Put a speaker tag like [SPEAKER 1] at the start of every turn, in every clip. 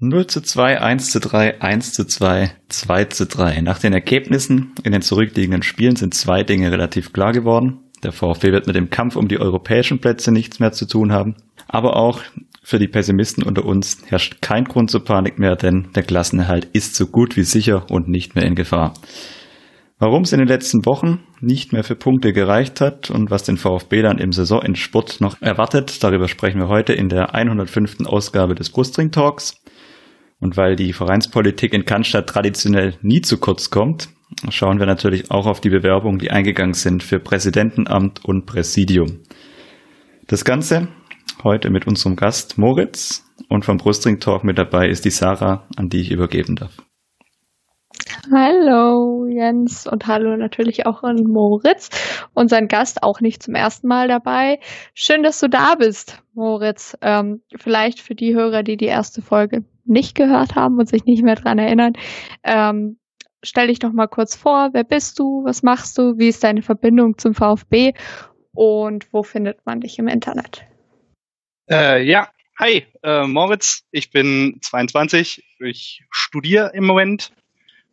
[SPEAKER 1] 0 zu 2, 1 zu 3, 1 zu 2, 2 zu 3. Nach den Ergebnissen in den zurückliegenden Spielen sind zwei Dinge relativ klar geworden. Der VfB wird mit dem Kampf um die europäischen Plätze nichts mehr zu tun haben. Aber auch für die Pessimisten unter uns herrscht kein Grund zur Panik mehr, denn der Klassenerhalt ist so gut wie sicher und nicht mehr in Gefahr. Warum es in den letzten Wochen nicht mehr für Punkte gereicht hat und was den VfB dann im Saisonendspurt noch erwartet, darüber sprechen wir heute in der 105. Ausgabe des Brustring Talks. Und weil die Vereinspolitik in Cannstatt traditionell nie zu kurz kommt, schauen wir natürlich auch auf die Bewerbungen, die eingegangen sind für Präsidentenamt und Präsidium. Das Ganze heute mit unserem Gast Moritz und vom Brustring Talk mit dabei ist die Sarah, an die ich übergeben darf.
[SPEAKER 2] Hallo Jens und hallo natürlich auch an Moritz, unseren Gast auch nicht zum ersten Mal dabei. Schön, dass du da bist, Moritz. Ähm, vielleicht für die Hörer, die die erste Folge nicht gehört haben und sich nicht mehr dran erinnern. Ähm, stell dich doch mal kurz vor, wer bist du, was machst du, wie ist deine Verbindung zum VfB? Und wo findet man dich im Internet?
[SPEAKER 3] Äh, ja, hi, äh, Moritz, ich bin 22, ich studiere im Moment.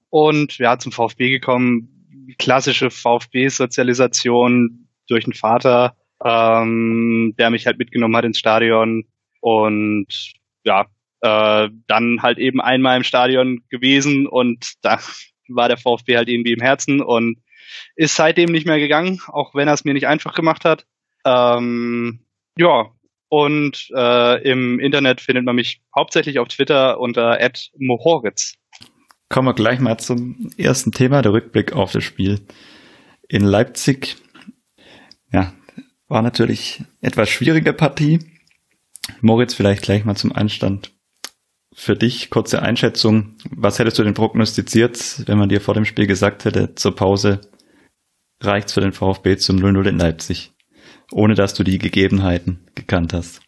[SPEAKER 3] Und ja, zum VfB gekommen, klassische VfB-Sozialisation durch den Vater, ähm, der mich halt mitgenommen hat ins Stadion. Und ja, äh, dann halt eben einmal im Stadion gewesen und da war der VfB halt irgendwie im Herzen und ist seitdem nicht mehr gegangen, auch wenn er es mir nicht einfach gemacht hat. Ähm, ja, und äh, im Internet findet man mich hauptsächlich auf Twitter unter @mohoritz.
[SPEAKER 1] Kommen wir gleich mal zum ersten Thema, der Rückblick auf das Spiel in Leipzig. Ja, war natürlich etwas schwierige Partie. Moritz, vielleicht gleich mal zum Einstand für dich kurze Einschätzung. Was hättest du denn prognostiziert, wenn man dir vor dem Spiel gesagt hätte, zur Pause reicht's für den VfB zum 0-0 in Leipzig, ohne dass du die Gegebenheiten gekannt hast?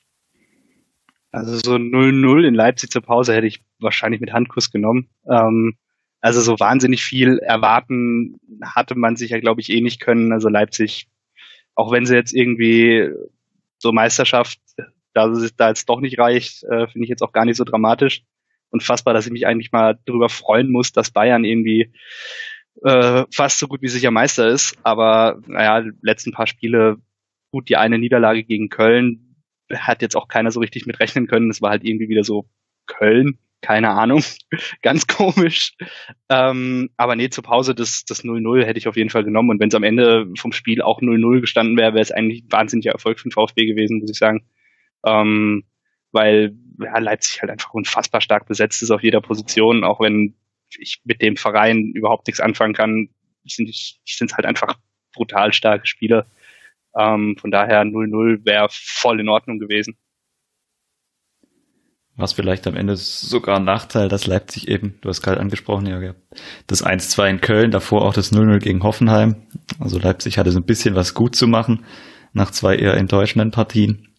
[SPEAKER 3] Also so 0-0 in Leipzig zur Pause hätte ich wahrscheinlich mit Handkuss genommen. Ähm, also so wahnsinnig viel erwarten hatte man sich ja, glaube ich, eh nicht können. Also Leipzig, auch wenn sie jetzt irgendwie so Meisterschaft da es da jetzt doch nicht reicht, äh, finde ich jetzt auch gar nicht so dramatisch. Unfassbar, dass ich mich eigentlich mal darüber freuen muss, dass Bayern irgendwie äh, fast so gut wie sicher Meister ist. Aber naja, letzten paar Spiele, gut, die eine Niederlage gegen Köln hat jetzt auch keiner so richtig mit rechnen können. Es war halt irgendwie wieder so Köln, keine Ahnung, ganz komisch. Ähm, aber nee, zur Pause das, das 0-0 hätte ich auf jeden Fall genommen. Und wenn es am Ende vom Spiel auch 0-0 gestanden wäre, wäre es eigentlich ein wahnsinniger Erfolg für den VfB gewesen, muss ich sagen ähm, weil ja, Leipzig halt einfach unfassbar stark besetzt ist auf jeder Position, auch wenn ich mit dem Verein überhaupt nichts anfangen kann, sind es halt einfach brutal starke Spieler. Ähm, von daher 0-0 wäre voll in Ordnung gewesen.
[SPEAKER 1] Was vielleicht am Ende sogar ein Nachteil, dass Leipzig eben, du hast gerade angesprochen, ja, das 1-2 in Köln, davor auch das 0-0 gegen Hoffenheim. Also Leipzig hatte so ein bisschen was gut zu machen nach zwei eher enttäuschenden Partien.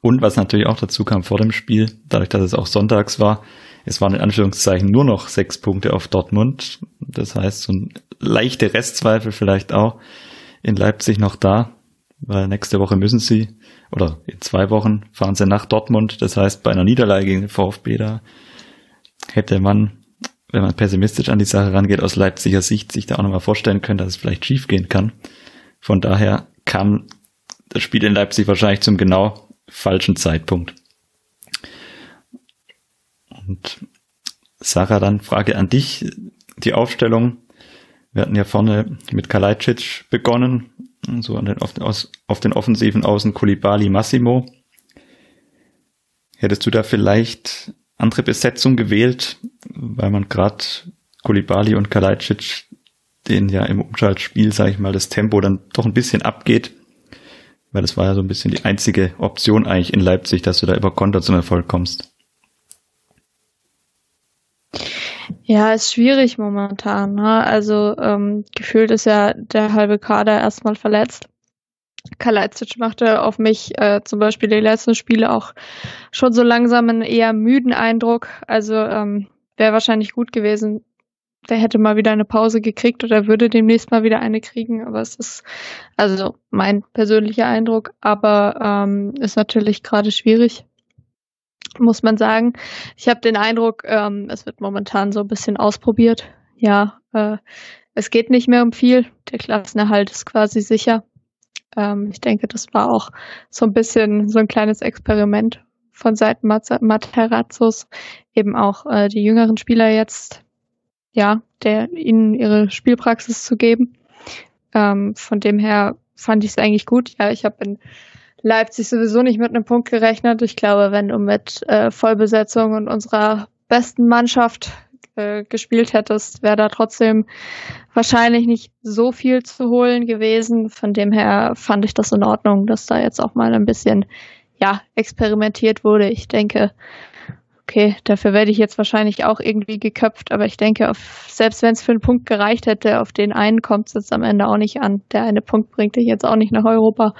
[SPEAKER 1] Und was natürlich auch dazu kam vor dem Spiel, dadurch, dass es auch sonntags war, es waren in Anführungszeichen nur noch sechs Punkte auf Dortmund. Das heißt, so ein leichte Restzweifel vielleicht auch in Leipzig noch da, weil nächste Woche müssen sie, oder in zwei Wochen fahren sie nach Dortmund. Das heißt, bei einer Niederlage gegen den VfB da hätte man, wenn man pessimistisch an die Sache rangeht, aus Leipziger Sicht sich da auch nochmal vorstellen können, dass es vielleicht schief gehen kann. Von daher kam das Spiel in Leipzig wahrscheinlich zum genau falschen Zeitpunkt. Und Sarah, dann Frage an dich. Die Aufstellung. Wir hatten ja vorne mit Kalajdzic begonnen, so an den, auf, auf den offensiven Außen Kulibali Massimo. Hättest du da vielleicht andere Besetzung gewählt, weil man gerade Kulibali und Kalajdzic, denen ja im Umschaltspiel, sage ich mal, das Tempo dann doch ein bisschen abgeht, weil das war ja so ein bisschen die einzige Option eigentlich in Leipzig, dass du da über Konter zum Erfolg kommst.
[SPEAKER 2] Ja, ist schwierig momentan. Ne? Also ähm, gefühlt ist ja der halbe Kader erstmal verletzt. Kalajdzic machte auf mich äh, zum Beispiel die letzten Spiele auch schon so langsam einen eher müden Eindruck. Also ähm, wäre wahrscheinlich gut gewesen, der hätte mal wieder eine Pause gekriegt oder würde demnächst mal wieder eine kriegen. Aber es ist also mein persönlicher Eindruck, aber ähm, ist natürlich gerade schwierig, muss man sagen. Ich habe den Eindruck, ähm, es wird momentan so ein bisschen ausprobiert. Ja, äh, es geht nicht mehr um viel. Der Klassenerhalt ist quasi sicher. Ähm, ich denke, das war auch so ein bisschen so ein kleines Experiment von Seiten Materazzos, eben auch äh, die jüngeren Spieler jetzt, ja, der ihnen ihre Spielpraxis zu geben. Ähm, von dem her fand ich es eigentlich gut. Ja, ich habe in Leipzig sowieso nicht mit einem Punkt gerechnet. Ich glaube, wenn du mit äh, Vollbesetzung und unserer besten Mannschaft äh, gespielt hättest, wäre da trotzdem wahrscheinlich nicht so viel zu holen gewesen. Von dem her fand ich das in Ordnung, dass da jetzt auch mal ein bisschen ja experimentiert wurde. Ich denke, okay, dafür werde ich jetzt wahrscheinlich auch irgendwie geköpft, aber ich denke, auf, selbst wenn es für einen Punkt gereicht hätte, auf den einen kommt es jetzt am Ende auch nicht an. Der eine Punkt bringt dich jetzt auch nicht nach Europa.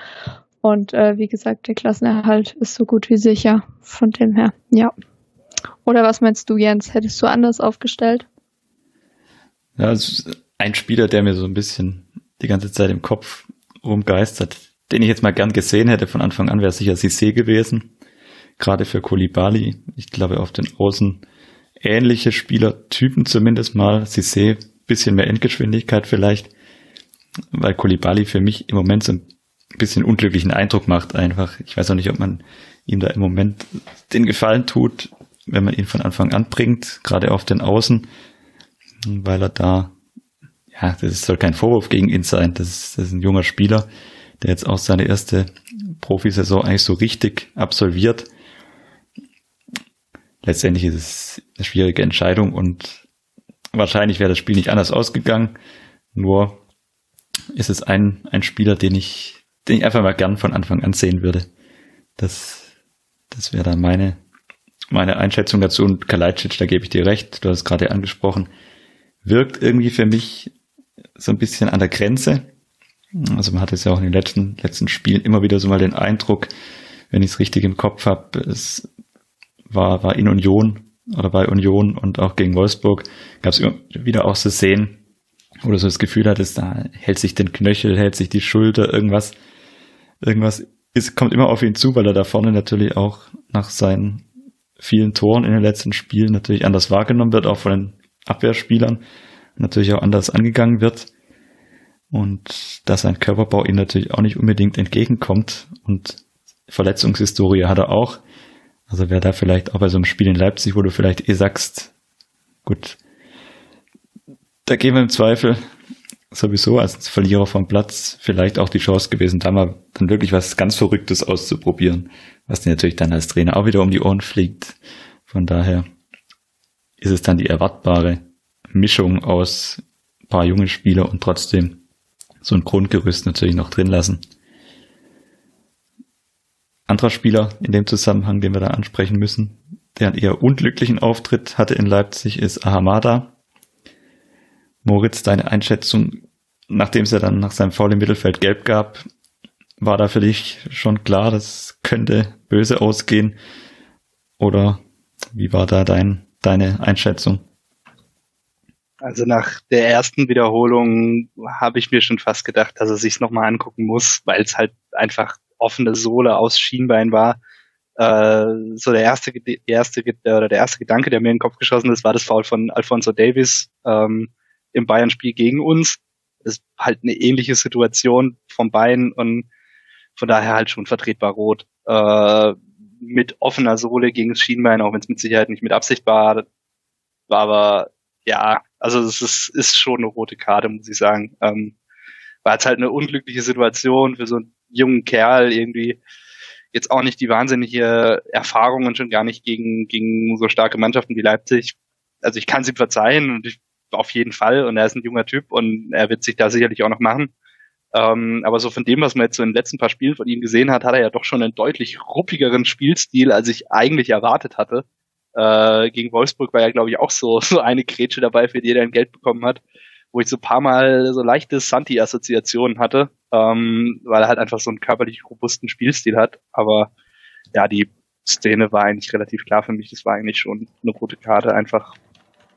[SPEAKER 2] Und äh, wie gesagt, der Klassenerhalt ist so gut wie sicher. Von dem her, ja. Oder was meinst du, Jens? Hättest du anders aufgestellt?
[SPEAKER 1] Ja, also ein Spieler, der mir so ein bisschen die ganze Zeit im Kopf rumgeistert, den ich jetzt mal gern gesehen hätte von Anfang an, wäre sicher Cissé gewesen. Gerade für Kolibali. Ich glaube, auf den Außen ähnliche Spielertypen zumindest mal. Cissé, bisschen mehr Endgeschwindigkeit vielleicht. Weil Kolibali für mich im Moment so ein bisschen unglücklichen Eindruck macht einfach. Ich weiß auch nicht, ob man ihm da im Moment den Gefallen tut, wenn man ihn von Anfang an bringt, gerade auf den Außen, weil er da, ja, das soll kein Vorwurf gegen ihn sein. Das ist, das ist ein junger Spieler, der jetzt auch seine erste Profisaison eigentlich so richtig absolviert. Letztendlich ist es eine schwierige Entscheidung und wahrscheinlich wäre das Spiel nicht anders ausgegangen. Nur ist es ein, ein Spieler, den ich, den ich einfach mal gern von Anfang an sehen würde. Das, das wäre dann meine, meine Einschätzung dazu und Kalajdzic, da gebe ich dir recht, du hast es gerade angesprochen, wirkt irgendwie für mich so ein bisschen an der Grenze. Also man hat es ja auch in den letzten, letzten Spielen immer wieder so mal den Eindruck, wenn ich es richtig im Kopf habe, es war, war in Union oder bei Union und auch gegen Wolfsburg. Gab es wieder auch so Szenen, wo du so das Gefühl hattest, da hält sich den Knöchel, hält sich die Schulter, irgendwas, irgendwas ist, kommt immer auf ihn zu, weil er da vorne natürlich auch nach seinen vielen Toren in den letzten Spielen natürlich anders wahrgenommen wird, auch von den Abwehrspielern natürlich auch anders angegangen wird. Und dass sein Körperbau ihm natürlich auch nicht unbedingt entgegenkommt. Und Verletzungshistorie hat er auch. Also wäre da vielleicht auch bei so einem Spiel in Leipzig, wo du vielleicht eh sagst, gut, da gehen wir im Zweifel sowieso als Verlierer vom Platz vielleicht auch die Chance gewesen, da mal dann wirklich was ganz Verrücktes auszuprobieren, was dir natürlich dann als Trainer auch wieder um die Ohren fliegt. Von daher ist es dann die erwartbare Mischung aus paar jungen Spieler und trotzdem so ein Grundgerüst natürlich noch drin lassen. Anderer Spieler in dem Zusammenhang, den wir da ansprechen müssen, der einen eher unglücklichen Auftritt hatte in Leipzig, ist Ahamada. Moritz, deine Einschätzung, nachdem es ja dann nach seinem Foul im Mittelfeld gelb gab, war da für dich schon klar, das könnte böse ausgehen? Oder wie war da dein, deine Einschätzung?
[SPEAKER 3] Also nach der ersten Wiederholung habe ich mir schon fast gedacht, dass er sich nochmal angucken muss, weil es halt einfach offene Sohle aus Schienbein war. Äh, so der erste, der erste oder der erste Gedanke, der mir in den Kopf geschossen ist, war das Foul von Alfonso Davis. Ähm, im Bayern-Spiel gegen uns. Das ist halt eine ähnliche Situation vom Bein und von daher halt schon vertretbar rot. Äh, mit offener Sohle gegen das Schienbein, auch wenn es mit Sicherheit nicht mit Absicht war. War aber, ja, also es ist, ist schon eine rote Karte, muss ich sagen. Ähm, war jetzt halt eine unglückliche Situation für so einen jungen Kerl irgendwie. Jetzt auch nicht die wahnsinnige Erfahrung und schon gar nicht gegen, gegen so starke Mannschaften wie Leipzig. Also ich kann es ihm verzeihen und ich auf jeden Fall. Und er ist ein junger Typ und er wird sich da sicherlich auch noch machen. Ähm, aber so von dem, was man jetzt so in den letzten paar Spielen von ihm gesehen hat, hat er ja doch schon einen deutlich ruppigeren Spielstil, als ich eigentlich erwartet hatte. Äh, gegen Wolfsburg war ja, glaube ich, auch so, so eine Grätsche dabei, für die er dann Geld bekommen hat. Wo ich so paar Mal so leichte Santi-Assoziationen hatte, ähm, weil er halt einfach so einen körperlich robusten Spielstil hat. Aber ja, die Szene war eigentlich relativ klar für mich. Das war eigentlich schon eine rote Karte, einfach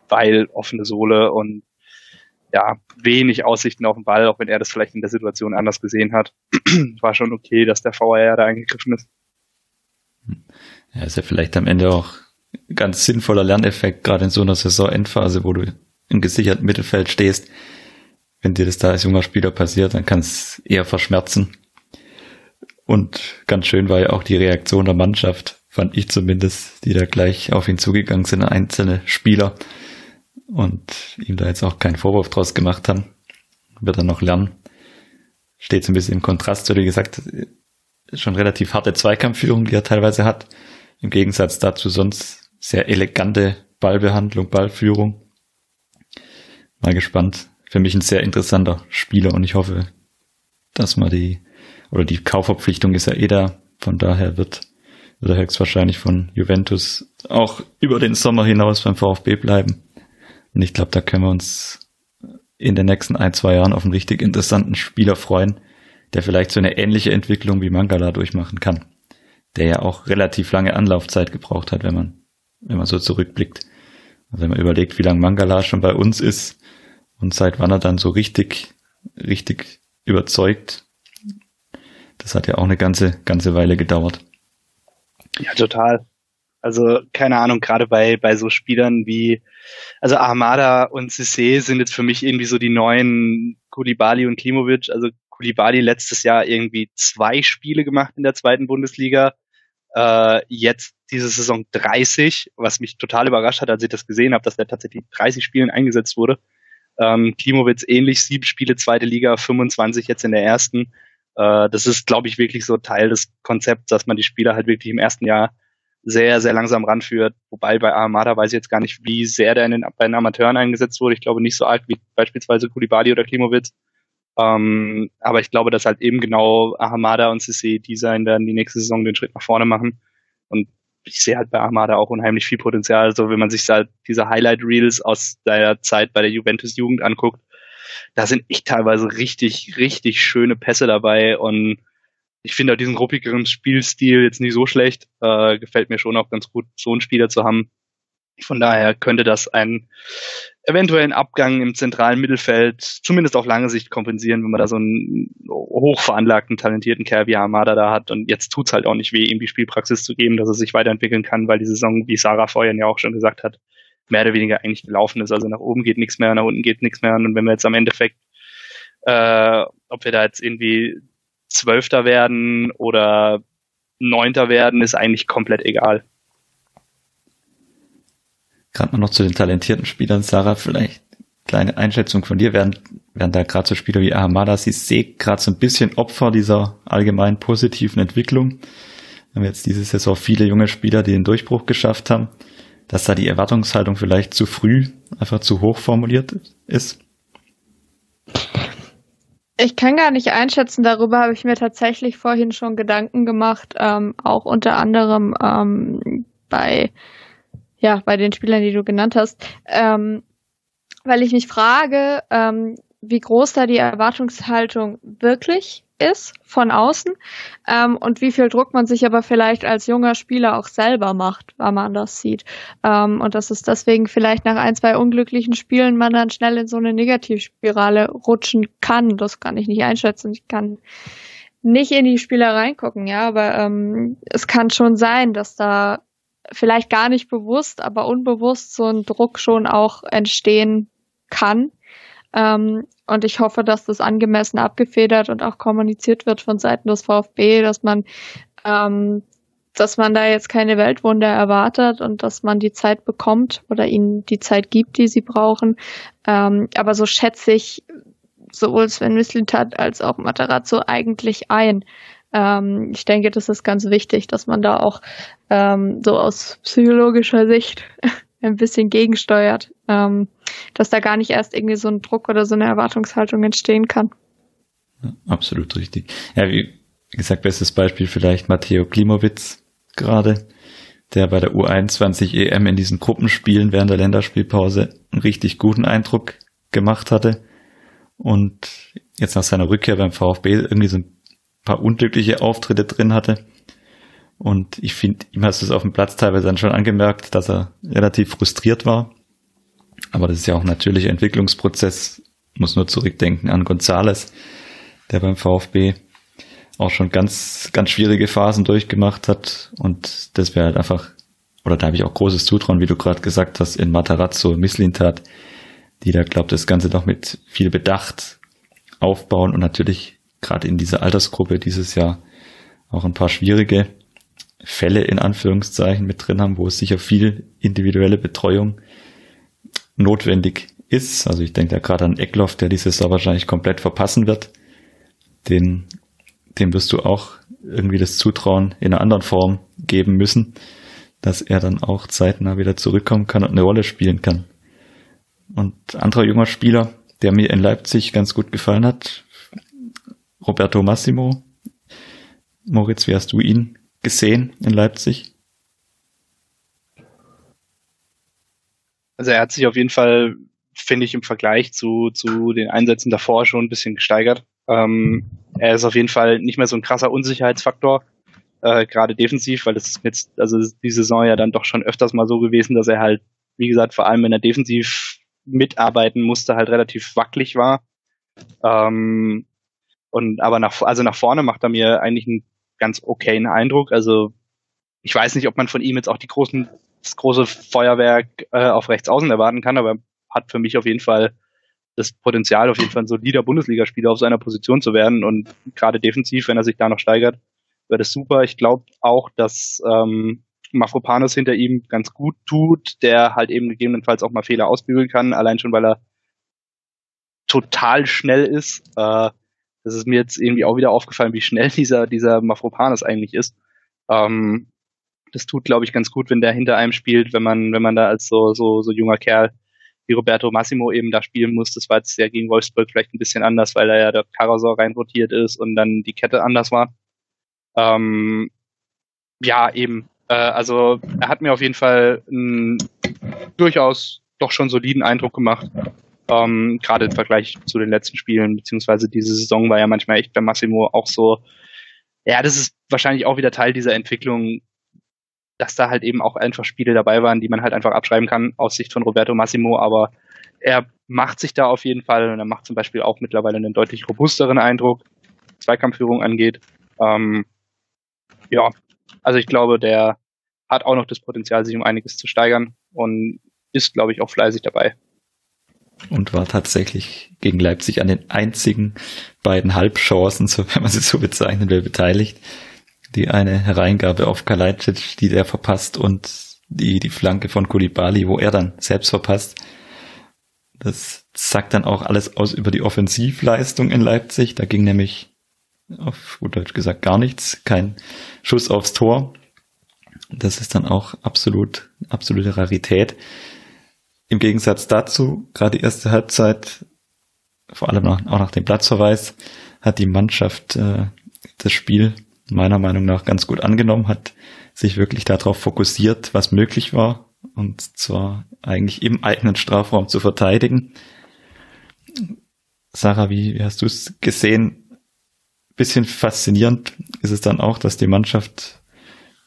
[SPEAKER 3] weil offene Sohle und ja, wenig Aussichten auf den Ball, auch wenn er das vielleicht in der Situation anders gesehen hat. war schon okay, dass der VAR da eingegriffen ist.
[SPEAKER 1] Ja, ist ja vielleicht am Ende auch ganz sinnvoller Lerneffekt, gerade in so einer Saisonendphase, wo du im gesicherten Mittelfeld stehst. Wenn dir das da als junger Spieler passiert, dann kann es eher verschmerzen. Und ganz schön war ja auch die Reaktion der Mannschaft, fand ich zumindest, die da gleich auf ihn zugegangen sind, einzelne Spieler und ihm da jetzt auch keinen Vorwurf draus gemacht haben. Wird er noch lernen. Steht so ein bisschen im Kontrast zu, wie gesagt, schon relativ harte Zweikampfführung, die er teilweise hat. Im Gegensatz dazu sonst sehr elegante Ballbehandlung, Ballführung. Mal gespannt. Für mich ein sehr interessanter Spieler und ich hoffe, dass man die, oder die Kaufverpflichtung ist ja eh da. Von daher wird, wird er höchstwahrscheinlich von Juventus auch über den Sommer hinaus beim VfB bleiben. Und ich glaube, da können wir uns in den nächsten ein, zwei Jahren auf einen richtig interessanten Spieler freuen, der vielleicht so eine ähnliche Entwicklung wie Mangala durchmachen kann. Der ja auch relativ lange Anlaufzeit gebraucht hat, wenn man, wenn man so zurückblickt. Also wenn man überlegt, wie lange Mangala schon bei uns ist und seit wann er dann so richtig, richtig überzeugt. Das hat ja auch eine ganze, ganze Weile gedauert.
[SPEAKER 3] Ja, total. Also keine Ahnung, gerade bei bei so Spielern wie also Armada und Cissé sind jetzt für mich irgendwie so die neuen Kulibali und Klimovic. Also Kulibali letztes Jahr irgendwie zwei Spiele gemacht in der zweiten Bundesliga. Äh, jetzt diese Saison 30, was mich total überrascht hat, als ich das gesehen habe, dass der tatsächlich 30 Spielen eingesetzt wurde. Ähm, Klimowitz ähnlich, sieben Spiele, zweite Liga, 25 jetzt in der ersten. Äh, das ist, glaube ich, wirklich so Teil des Konzepts, dass man die Spieler halt wirklich im ersten Jahr sehr, sehr langsam ranführt. Wobei bei Armada weiß ich jetzt gar nicht, wie sehr der in den, bei den Amateuren eingesetzt wurde. Ich glaube nicht so arg wie beispielsweise Kulibali oder Klimowitz. Ähm, aber ich glaube, dass halt eben genau Armada und CC Design dann die nächste Saison den Schritt nach vorne machen. Und ich sehe halt bei Armada auch unheimlich viel Potenzial. Also wenn man sich halt diese Highlight Reels aus der Zeit bei der Juventus Jugend anguckt, da sind echt teilweise richtig, richtig schöne Pässe dabei und ich finde diesen ruppigeren Spielstil jetzt nicht so schlecht. Äh, gefällt mir schon auch ganz gut, so einen Spieler zu haben. Von daher könnte das einen eventuellen Abgang im zentralen Mittelfeld zumindest auf lange Sicht kompensieren, wenn man da so einen hochveranlagten, talentierten Kerl wie Armada da hat. Und jetzt tut's halt auch nicht weh, ihm die Spielpraxis zu geben, dass er sich weiterentwickeln kann, weil die Saison, wie Sarah vorhin ja auch schon gesagt hat, mehr oder weniger eigentlich gelaufen ist. Also nach oben geht nichts mehr, nach unten geht nichts mehr. Und wenn wir jetzt am Endeffekt, äh, ob wir da jetzt irgendwie Zwölfter werden oder Neunter werden, ist eigentlich komplett egal.
[SPEAKER 1] Gerade noch zu den talentierten Spielern, Sarah, vielleicht kleine Einschätzung von dir, während, während da gerade so Spieler wie Ahamada, sie sehe gerade so ein bisschen Opfer dieser allgemein positiven Entwicklung. Wir haben jetzt diese Saison viele junge Spieler, die den Durchbruch geschafft haben, dass da die Erwartungshaltung vielleicht zu früh einfach zu hoch formuliert ist.
[SPEAKER 2] Ich kann gar nicht einschätzen, darüber habe ich mir tatsächlich vorhin schon Gedanken gemacht, ähm, auch unter anderem ähm, bei, ja, bei den Spielern, die du genannt hast, ähm, weil ich mich frage, ähm, wie groß da die Erwartungshaltung wirklich ist von außen ähm, und wie viel Druck man sich aber vielleicht als junger Spieler auch selber macht, wenn man das sieht. Ähm, und dass es deswegen vielleicht nach ein, zwei unglücklichen Spielen man dann schnell in so eine Negativspirale rutschen kann. Das kann ich nicht einschätzen. Ich kann nicht in die Spieler reingucken, ja, aber ähm, es kann schon sein, dass da vielleicht gar nicht bewusst, aber unbewusst so ein Druck schon auch entstehen kann. Ähm, und ich hoffe, dass das angemessen abgefedert und auch kommuniziert wird von Seiten des VfB, dass man, ähm, dass man da jetzt keine Weltwunder erwartet und dass man die Zeit bekommt oder ihnen die Zeit gibt, die sie brauchen. Ähm, aber so schätze ich sowohl Sven Mislintat als auch Materazzo eigentlich ein. Ähm, ich denke, das ist ganz wichtig, dass man da auch ähm, so aus psychologischer Sicht ein bisschen gegensteuert, ähm, dass da gar nicht erst irgendwie so ein Druck oder so eine Erwartungshaltung entstehen kann.
[SPEAKER 1] Absolut richtig. Ja, wie gesagt, bestes Beispiel vielleicht Matteo Klimowitz gerade, der bei der U21 EM in diesen Gruppenspielen während der Länderspielpause einen richtig guten Eindruck gemacht hatte und jetzt nach seiner Rückkehr beim VfB irgendwie so ein paar unglückliche Auftritte drin hatte. Und ich finde, ihm hast du es auf dem Platz teilweise dann schon angemerkt, dass er relativ frustriert war. Aber das ist ja auch ein natürlicher Entwicklungsprozess. Muss nur zurückdenken an Gonzales, der beim VfB auch schon ganz, ganz schwierige Phasen durchgemacht hat. Und das wäre halt einfach, oder da habe ich auch großes Zutrauen, wie du gerade gesagt hast, in Matarazzo, Misslintat, die da, glaubt, das Ganze doch mit viel Bedacht aufbauen und natürlich gerade in dieser Altersgruppe dieses Jahr auch ein paar schwierige Fälle in Anführungszeichen mit drin haben, wo es sicher viel individuelle Betreuung notwendig ist. Also ich denke da gerade an Eckloff, der diese Saison wahrscheinlich komplett verpassen wird. Den, dem wirst du auch irgendwie das Zutrauen in einer anderen Form geben müssen, dass er dann auch zeitnah wieder zurückkommen kann und eine Rolle spielen kann. Und anderer junger Spieler, der mir in Leipzig ganz gut gefallen hat, Roberto Massimo. Moritz, wie hast du ihn gesehen in Leipzig?
[SPEAKER 3] Also er hat sich auf jeden Fall, finde ich, im Vergleich zu, zu den Einsätzen davor schon ein bisschen gesteigert. Ähm, er ist auf jeden Fall nicht mehr so ein krasser Unsicherheitsfaktor, äh, gerade defensiv, weil es jetzt, also die Saison ja dann doch schon öfters mal so gewesen, dass er halt, wie gesagt, vor allem wenn er defensiv mitarbeiten musste, halt relativ wackelig war. Ähm, und aber nach, also nach vorne macht er mir eigentlich einen ganz okayen Eindruck. Also ich weiß nicht, ob man von ihm jetzt auch die großen, das große Feuerwerk äh, auf rechts außen erwarten kann, aber hat für mich auf jeden Fall das Potenzial, auf jeden Fall ein solider Bundesligaspieler auf seiner Position zu werden. Und gerade defensiv, wenn er sich da noch steigert, wäre das super. Ich glaube auch, dass ähm, Mafropanos hinter ihm ganz gut tut, der halt eben gegebenenfalls auch mal Fehler ausbügeln kann, allein schon, weil er total schnell ist. Äh, das ist mir jetzt irgendwie auch wieder aufgefallen, wie schnell dieser, dieser Mafropanos eigentlich ist. Ähm, das tut, glaube ich, ganz gut, wenn der hinter einem spielt, wenn man, wenn man da als so, so, so junger Kerl wie Roberto Massimo eben da spielen muss. Das war jetzt ja gegen Wolfsburg vielleicht ein bisschen anders, weil er ja der Karasor reinrotiert ist und dann die Kette anders war. Ähm, ja, eben, äh, also er hat mir auf jeden Fall einen durchaus doch schon soliden Eindruck gemacht. Ähm, Gerade im Vergleich zu den letzten Spielen, beziehungsweise diese Saison war ja manchmal echt bei Massimo auch so, ja, das ist wahrscheinlich auch wieder Teil dieser Entwicklung, dass da halt eben auch einfach Spiele dabei waren, die man halt einfach abschreiben kann aus Sicht von Roberto Massimo, aber er macht sich da auf jeden Fall und er macht zum Beispiel auch mittlerweile einen deutlich robusteren Eindruck, Zweikampfführung angeht. Ähm, ja, also ich glaube, der hat auch noch das Potenzial, sich um einiges zu steigern und ist, glaube ich, auch fleißig dabei.
[SPEAKER 1] Und war tatsächlich gegen Leipzig an den einzigen beiden Halbchancen, so wenn man sie so bezeichnen will, beteiligt. Die eine Hereingabe auf Kalajdzic, die der verpasst und die, die Flanke von Kulibali, wo er dann selbst verpasst. Das sagt dann auch alles aus über die Offensivleistung in Leipzig. Da ging nämlich auf gut Deutsch gesagt gar nichts, kein Schuss aufs Tor. Das ist dann auch absolut, absolute Rarität. Im Gegensatz dazu, gerade die erste Halbzeit, vor allem auch nach dem Platzverweis, hat die Mannschaft äh, das Spiel meiner Meinung nach ganz gut angenommen, hat sich wirklich darauf fokussiert, was möglich war, und zwar eigentlich im eigenen Strafraum zu verteidigen. Sarah, wie, wie hast du es gesehen? bisschen faszinierend ist es dann auch, dass die Mannschaft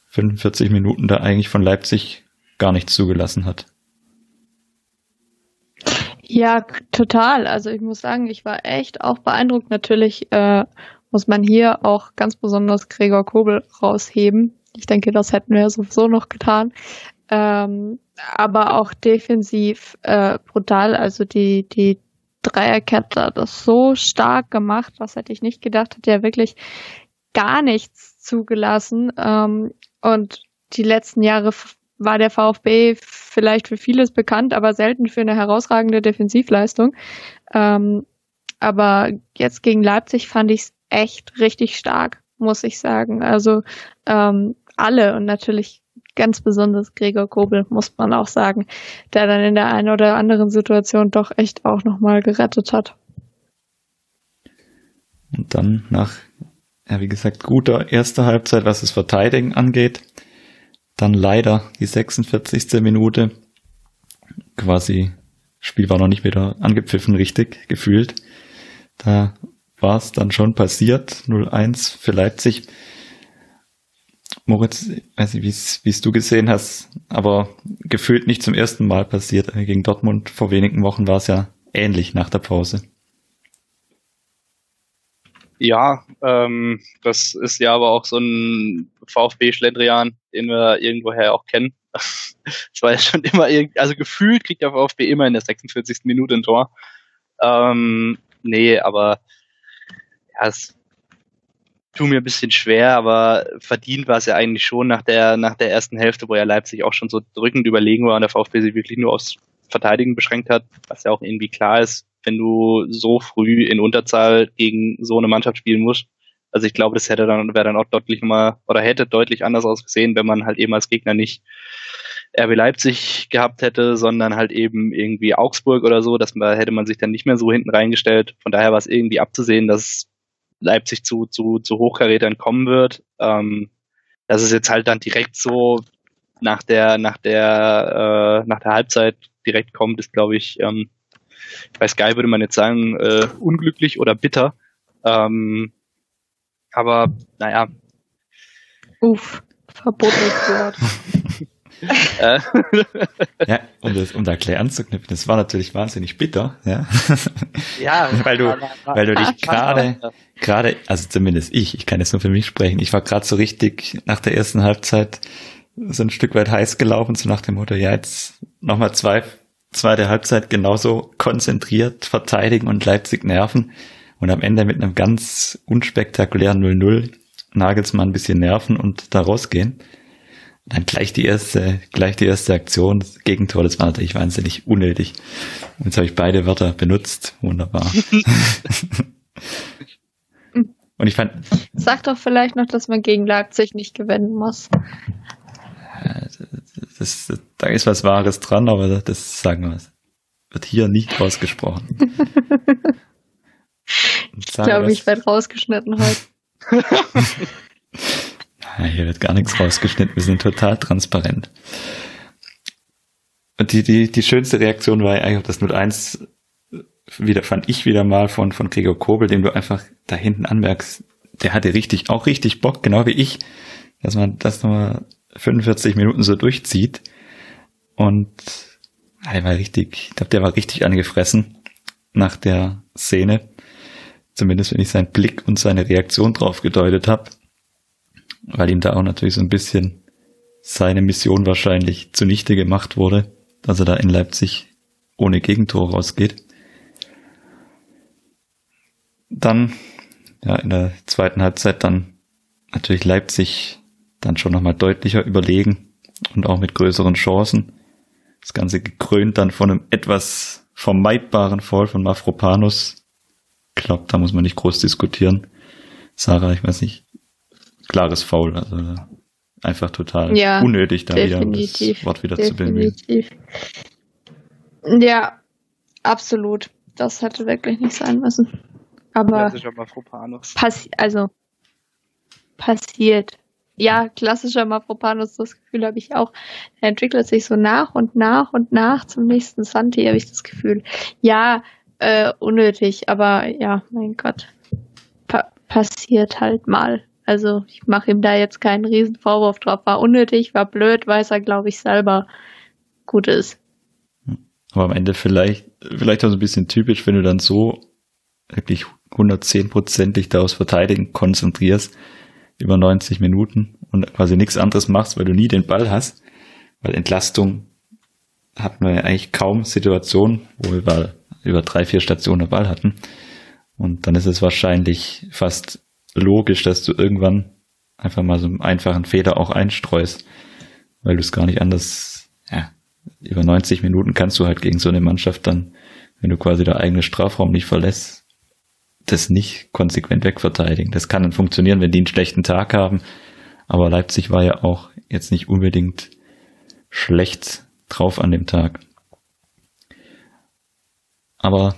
[SPEAKER 1] 45 Minuten da eigentlich von Leipzig gar nichts zugelassen hat.
[SPEAKER 2] Ja, total. Also ich muss sagen, ich war echt auch beeindruckt. Natürlich äh, muss man hier auch ganz besonders Gregor Kobel rausheben. Ich denke, das hätten wir sowieso noch getan. Ähm, aber auch defensiv äh, brutal. Also die, die Dreierkette hat das so stark gemacht, was hätte ich nicht gedacht, hat ja wirklich gar nichts zugelassen. Ähm, und die letzten Jahre war der VfB vielleicht für vieles bekannt, aber selten für eine herausragende Defensivleistung. Ähm, aber jetzt gegen Leipzig fand ich es echt richtig stark, muss ich sagen. Also ähm, alle und natürlich ganz besonders Gregor Kobel, muss man auch sagen, der dann in der einen oder anderen Situation doch echt auch nochmal gerettet hat.
[SPEAKER 1] Und dann nach, ja, wie gesagt, guter erster Halbzeit, was das Verteidigen angeht, dann leider die 46. Minute quasi Spiel war noch nicht wieder angepfiffen, richtig gefühlt. Da war es dann schon passiert, 0-1 für Leipzig. Moritz, weiß nicht, wie es du gesehen hast, aber gefühlt nicht zum ersten Mal passiert. Gegen Dortmund vor wenigen Wochen war es ja ähnlich nach der Pause.
[SPEAKER 3] Ja, ähm, das ist ja aber auch so ein VfB-Schlendrian, den wir irgendwoher auch kennen. Es war ja schon immer irgendwie, also gefühlt kriegt der VfB immer in der 46. Minute ein Tor. Ähm, nee, aber ja, es tut mir ein bisschen schwer, aber verdient war es ja eigentlich schon nach der, nach der ersten Hälfte, wo ja Leipzig auch schon so drückend überlegen war und der VfB sich wirklich nur aufs Verteidigen beschränkt hat, was ja auch irgendwie klar ist, wenn du so früh in Unterzahl gegen so eine Mannschaft spielen musst. Also ich glaube, das hätte dann, wäre dann auch deutlich mal, oder hätte deutlich anders ausgesehen, wenn man halt eben als Gegner nicht RB Leipzig gehabt hätte, sondern halt eben irgendwie Augsburg oder so, man, hätte man sich dann nicht mehr so hinten reingestellt. Von daher war es irgendwie abzusehen, dass Leipzig zu, zu, zu Hochkarätern kommen wird. Ähm, dass es jetzt halt dann direkt so nach der, nach der, äh, nach der Halbzeit direkt kommt, ist, glaube ich, ähm, gar nicht, würde man jetzt sagen, äh, unglücklich oder bitter. Ähm, aber naja.
[SPEAKER 2] Uff, verbotenes Wort.
[SPEAKER 1] Äh. ja, um das, um da gleich anzuknüpfen, das war natürlich wahnsinnig bitter, ja.
[SPEAKER 3] Ja,
[SPEAKER 1] weil du, weil du dich gerade, gerade, also zumindest ich, ich kann jetzt nur für mich sprechen, ich war gerade so richtig nach der ersten Halbzeit so ein Stück weit heiß gelaufen, so nach dem Motto, ja, jetzt nochmal zwei, zweite Halbzeit genauso konzentriert verteidigen und Leipzig nerven und am Ende mit einem ganz unspektakulären 0-0 Nagelsmann ein bisschen nerven und da rausgehen. Dann gleich die erste, gleich die erste Aktion, das Gegentor, das war natürlich wahnsinnig unnötig. Und jetzt habe ich beide Wörter benutzt. Wunderbar. Und ich fand.
[SPEAKER 2] Sag doch vielleicht noch, dass man gegen Leipzig nicht gewinnen muss.
[SPEAKER 1] Das, das, da ist was Wahres dran, aber das sagen wir. Wird hier nicht ausgesprochen.
[SPEAKER 2] ich glaube, ich werde rausgeschnitten heute.
[SPEAKER 1] hier wird gar nichts rausgeschnitten, wir sind total transparent. Und die, die, die schönste Reaktion war eigentlich auf das 01 wieder, fand ich wieder mal von, von Gregor Kobel, dem du einfach da hinten anmerkst, der hatte richtig, auch richtig Bock, genau wie ich, dass man das nochmal 45 Minuten so durchzieht. Und der war richtig, ich glaube, der war richtig angefressen nach der Szene. Zumindest wenn ich seinen Blick und seine Reaktion drauf gedeutet habe weil ihm da auch natürlich so ein bisschen seine Mission wahrscheinlich zunichte gemacht wurde, dass er da in Leipzig ohne Gegentor rausgeht. Dann, ja, in der zweiten Halbzeit dann natürlich Leipzig dann schon nochmal deutlicher überlegen und auch mit größeren Chancen. Das Ganze gekrönt dann von einem etwas vermeidbaren Fall von Mafropanus. Glaube, da muss man nicht groß diskutieren. Sarah, ich weiß nicht, klares Foul. Also einfach total ja, unnötig, da wieder das Wort wieder definitiv. zu
[SPEAKER 2] bemühen. Ja, absolut. Das hätte wirklich nicht sein müssen. Aber passi also passiert. Ja, klassischer Mafropanus, das Gefühl habe ich auch. Er entwickelt sich so nach und nach und nach zum nächsten Santi, habe ich das Gefühl. Ja, äh, unnötig, aber ja, mein Gott. Pa passiert halt mal. Also ich mache ihm da jetzt keinen riesen Vorwurf drauf. War unnötig, war blöd, weiß er, glaube ich, selber gut ist.
[SPEAKER 1] Aber am Ende vielleicht, vielleicht auch so ein bisschen typisch, wenn du dann so wirklich 110 Prozent dich da aufs Verteidigen konzentrierst über 90 Minuten und quasi nichts anderes machst, weil du nie den Ball hast. Weil Entlastung hatten wir ja eigentlich kaum Situationen, wo wir über drei, vier Stationen den Ball hatten. Und dann ist es wahrscheinlich fast logisch, dass du irgendwann einfach mal so einen einfachen Fehler auch einstreust, weil du es gar nicht anders, ja, über 90 Minuten kannst du halt gegen so eine Mannschaft dann, wenn du quasi der eigene Strafraum nicht verlässt, das nicht konsequent wegverteidigen. Das kann dann funktionieren, wenn die einen schlechten Tag haben, aber Leipzig war ja auch jetzt nicht unbedingt schlecht drauf an dem Tag. Aber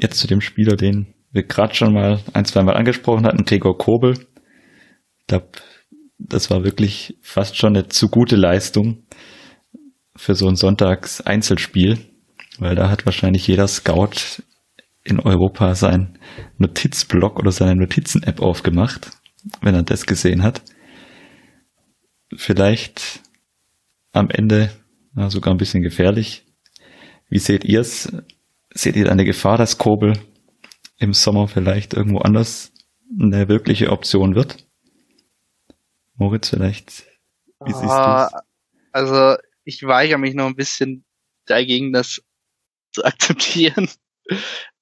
[SPEAKER 1] jetzt zu dem Spieler, den wir gerade schon mal ein, zwei Mal angesprochen hatten, Gregor Kobel. Ich glaube, das war wirklich fast schon eine zu gute Leistung für so ein Sonntags-Einzelspiel. weil da hat wahrscheinlich jeder Scout in Europa seinen Notizblock oder seine Notizen-App aufgemacht, wenn er das gesehen hat. Vielleicht am Ende ja, sogar ein bisschen gefährlich. Wie seht ihr es? Seht ihr eine Gefahr, dass Kobel im Sommer vielleicht irgendwo anders eine wirkliche Option wird? Moritz, vielleicht,
[SPEAKER 3] wie siehst uh, Also, ich weigere mich noch ein bisschen dagegen, das zu akzeptieren,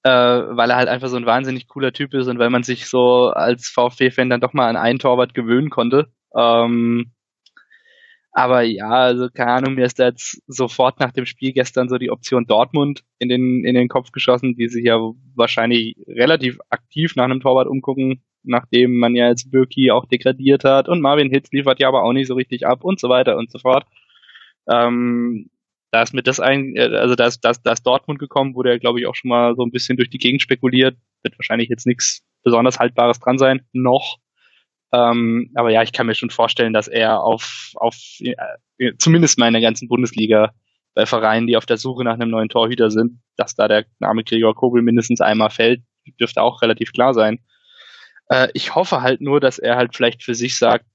[SPEAKER 3] äh, weil er halt einfach so ein wahnsinnig cooler Typ ist und weil man sich so als VfB-Fan dann doch mal an einen Torwart gewöhnen konnte. Ähm, aber ja, also keine Ahnung, mir ist da jetzt sofort nach dem Spiel gestern so die Option Dortmund in den, in den Kopf geschossen, die sich ja wahrscheinlich relativ aktiv nach einem Torwart umgucken, nachdem man ja jetzt Birki auch degradiert hat und Marvin Hitz liefert ja aber auch nicht so richtig ab und so weiter und so fort. Ähm, da ist mit das ein, äh, also da ist, da ist, da ist Dortmund gekommen, wurde ja glaube ich auch schon mal so ein bisschen durch die Gegend spekuliert, wird wahrscheinlich jetzt nichts besonders Haltbares dran sein, noch. Ähm, aber ja, ich kann mir schon vorstellen, dass er auf, auf äh, zumindest mal in der ganzen Bundesliga bei Vereinen, die auf der Suche nach einem neuen Torhüter sind, dass da der Name Gregor Kobel mindestens einmal fällt, dürfte auch relativ klar sein. Äh, ich hoffe halt nur, dass er halt vielleicht für sich sagt,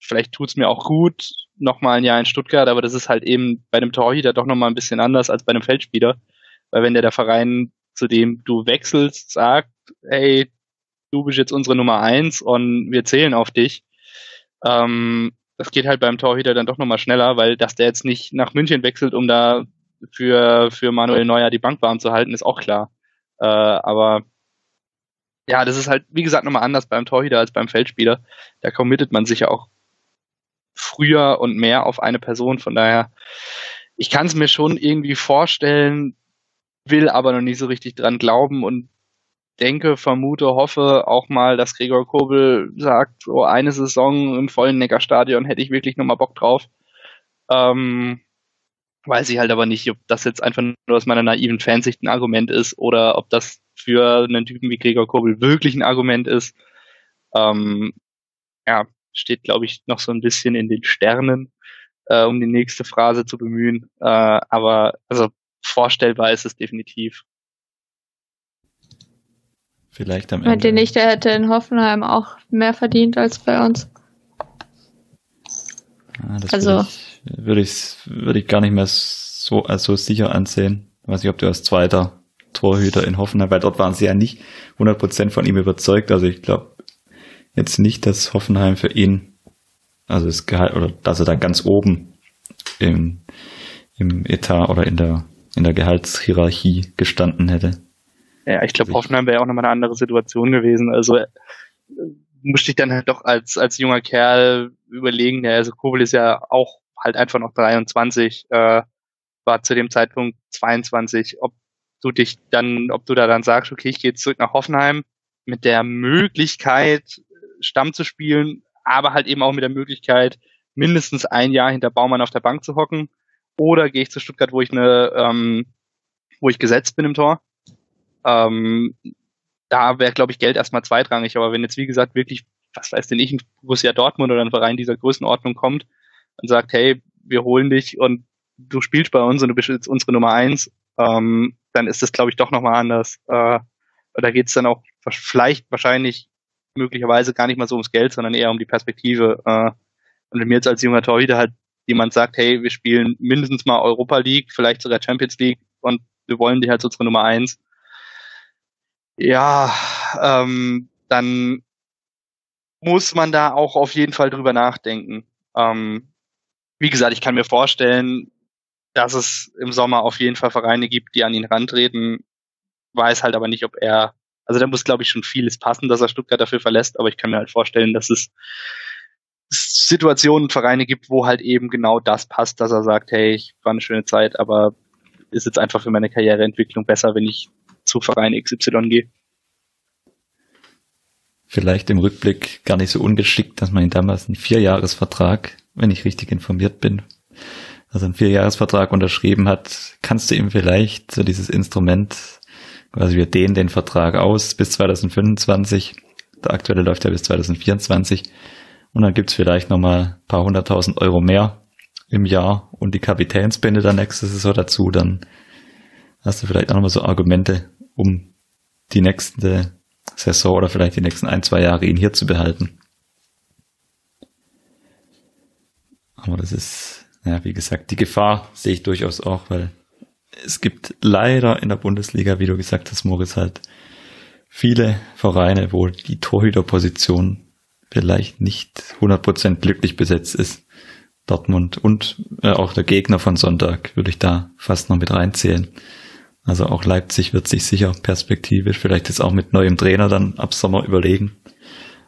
[SPEAKER 3] vielleicht tut's mir auch gut, nochmal ein Jahr in Stuttgart, aber das ist halt eben bei einem Torhüter doch nochmal ein bisschen anders als bei einem Feldspieler. Weil wenn der, der Verein, zu dem du wechselst, sagt, hey, du bist jetzt unsere Nummer eins und wir zählen auf dich. Ähm, das geht halt beim Torhüter dann doch nochmal schneller, weil dass der jetzt nicht nach München wechselt, um da für, für Manuel Neuer die Bank warm zu halten, ist auch klar. Äh, aber ja, das ist halt, wie gesagt, nochmal anders beim Torhüter als beim Feldspieler. Da committet man sich ja auch früher und mehr auf eine Person. Von daher, ich kann es mir schon irgendwie vorstellen, will aber noch nicht so richtig dran glauben und denke, vermute, hoffe auch mal, dass Gregor Kobel sagt, so eine Saison im vollen Neckarstadion hätte ich wirklich nochmal Bock drauf. Ähm, weiß ich halt aber nicht, ob das jetzt einfach nur aus meiner naiven Fansicht ein Argument ist oder ob das für einen Typen wie Gregor Kobel wirklich ein Argument ist. Ähm, ja, steht, glaube ich, noch so ein bisschen in den Sternen, äh, um die nächste Phrase zu bemühen. Äh, aber also vorstellbar ist es definitiv.
[SPEAKER 1] Vielleicht am
[SPEAKER 2] Ende. Meint ihr nicht, er hätte in Hoffenheim auch mehr verdient als bei uns?
[SPEAKER 1] Ah, das also würde ich, würde ich, gar nicht mehr so, also sicher ansehen. Ich weiß nicht, ob du als zweiter Torhüter in Hoffenheim, weil dort waren sie ja nicht 100% von ihm überzeugt. Also ich glaube jetzt nicht, dass Hoffenheim für ihn, also das Gehalt, oder dass er da ganz oben im, im Etat oder in der, in der Gehaltshierarchie gestanden hätte.
[SPEAKER 3] Ja, ich glaube, Hoffenheim wäre auch nochmal eine andere Situation gewesen. Also äh, musste ich dann halt doch als, als junger Kerl überlegen, der also Kobel ist ja auch halt einfach noch 23, äh, war zu dem Zeitpunkt 22, ob du dich dann, ob du da dann sagst, okay, ich gehe zurück nach Hoffenheim mit der Möglichkeit, Stamm zu spielen, aber halt eben auch mit der Möglichkeit, mindestens ein Jahr hinter Baumann auf der Bank zu hocken, oder gehe ich zu Stuttgart, wo ich eine, ähm, wo ich gesetzt bin im Tor ähm, da wäre, glaube ich, Geld erstmal zweitrangig. Aber wenn jetzt, wie gesagt, wirklich, was weiß denn ich, ein Borussia Dortmund oder ein Verein dieser Größenordnung kommt und sagt, hey, wir holen dich und du spielst bei uns und du bist jetzt unsere Nummer eins, ähm, dann ist das, glaube ich, doch nochmal anders. Äh, da geht es dann auch vielleicht, wahrscheinlich, möglicherweise gar nicht mal so ums Geld, sondern eher um die Perspektive. Äh, und wenn mir jetzt als junger Torhüter halt jemand sagt, hey, wir spielen mindestens mal Europa League, vielleicht sogar Champions League und wir wollen dich als unsere Nummer eins, ja, ähm, dann muss man da auch auf jeden Fall drüber nachdenken. Ähm, wie gesagt, ich kann mir vorstellen, dass es im Sommer auf jeden Fall Vereine gibt, die an ihn rantreten. Weiß halt aber nicht, ob er, also da muss, glaube ich, schon vieles passen, dass er Stuttgart dafür verlässt, aber ich kann mir halt vorstellen, dass es Situationen, Vereine gibt, wo halt eben genau das passt, dass er sagt, hey, ich war eine schöne Zeit, aber ist jetzt einfach für meine Karriereentwicklung besser, wenn ich zu Verein XY gehe.
[SPEAKER 1] Vielleicht im Rückblick gar nicht so ungeschickt, dass man ihn damals einen Vierjahresvertrag, wenn ich richtig informiert bin, also einen Vierjahresvertrag unterschrieben hat, kannst du ihm vielleicht so dieses Instrument, quasi wir dehnen den Vertrag aus bis 2025, der aktuelle läuft ja bis 2024, und dann gibt's vielleicht nochmal ein paar hunderttausend Euro mehr im Jahr und die Kapitänsbinde dann nächste Saison dazu, dann hast du vielleicht auch nochmal so Argumente, um die nächste Saison oder vielleicht die nächsten ein, zwei Jahre ihn hier zu behalten. Aber das ist, ja, wie gesagt, die Gefahr sehe ich durchaus auch, weil es gibt leider in der Bundesliga, wie du gesagt hast, Moritz, halt viele Vereine, wo die Torhüterposition vielleicht nicht 100% glücklich besetzt ist. Dortmund und äh, auch der Gegner von Sonntag würde ich da fast noch mit reinzählen. Also auch Leipzig wird sich sicher perspektivisch vielleicht jetzt auch mit neuem Trainer dann ab Sommer überlegen,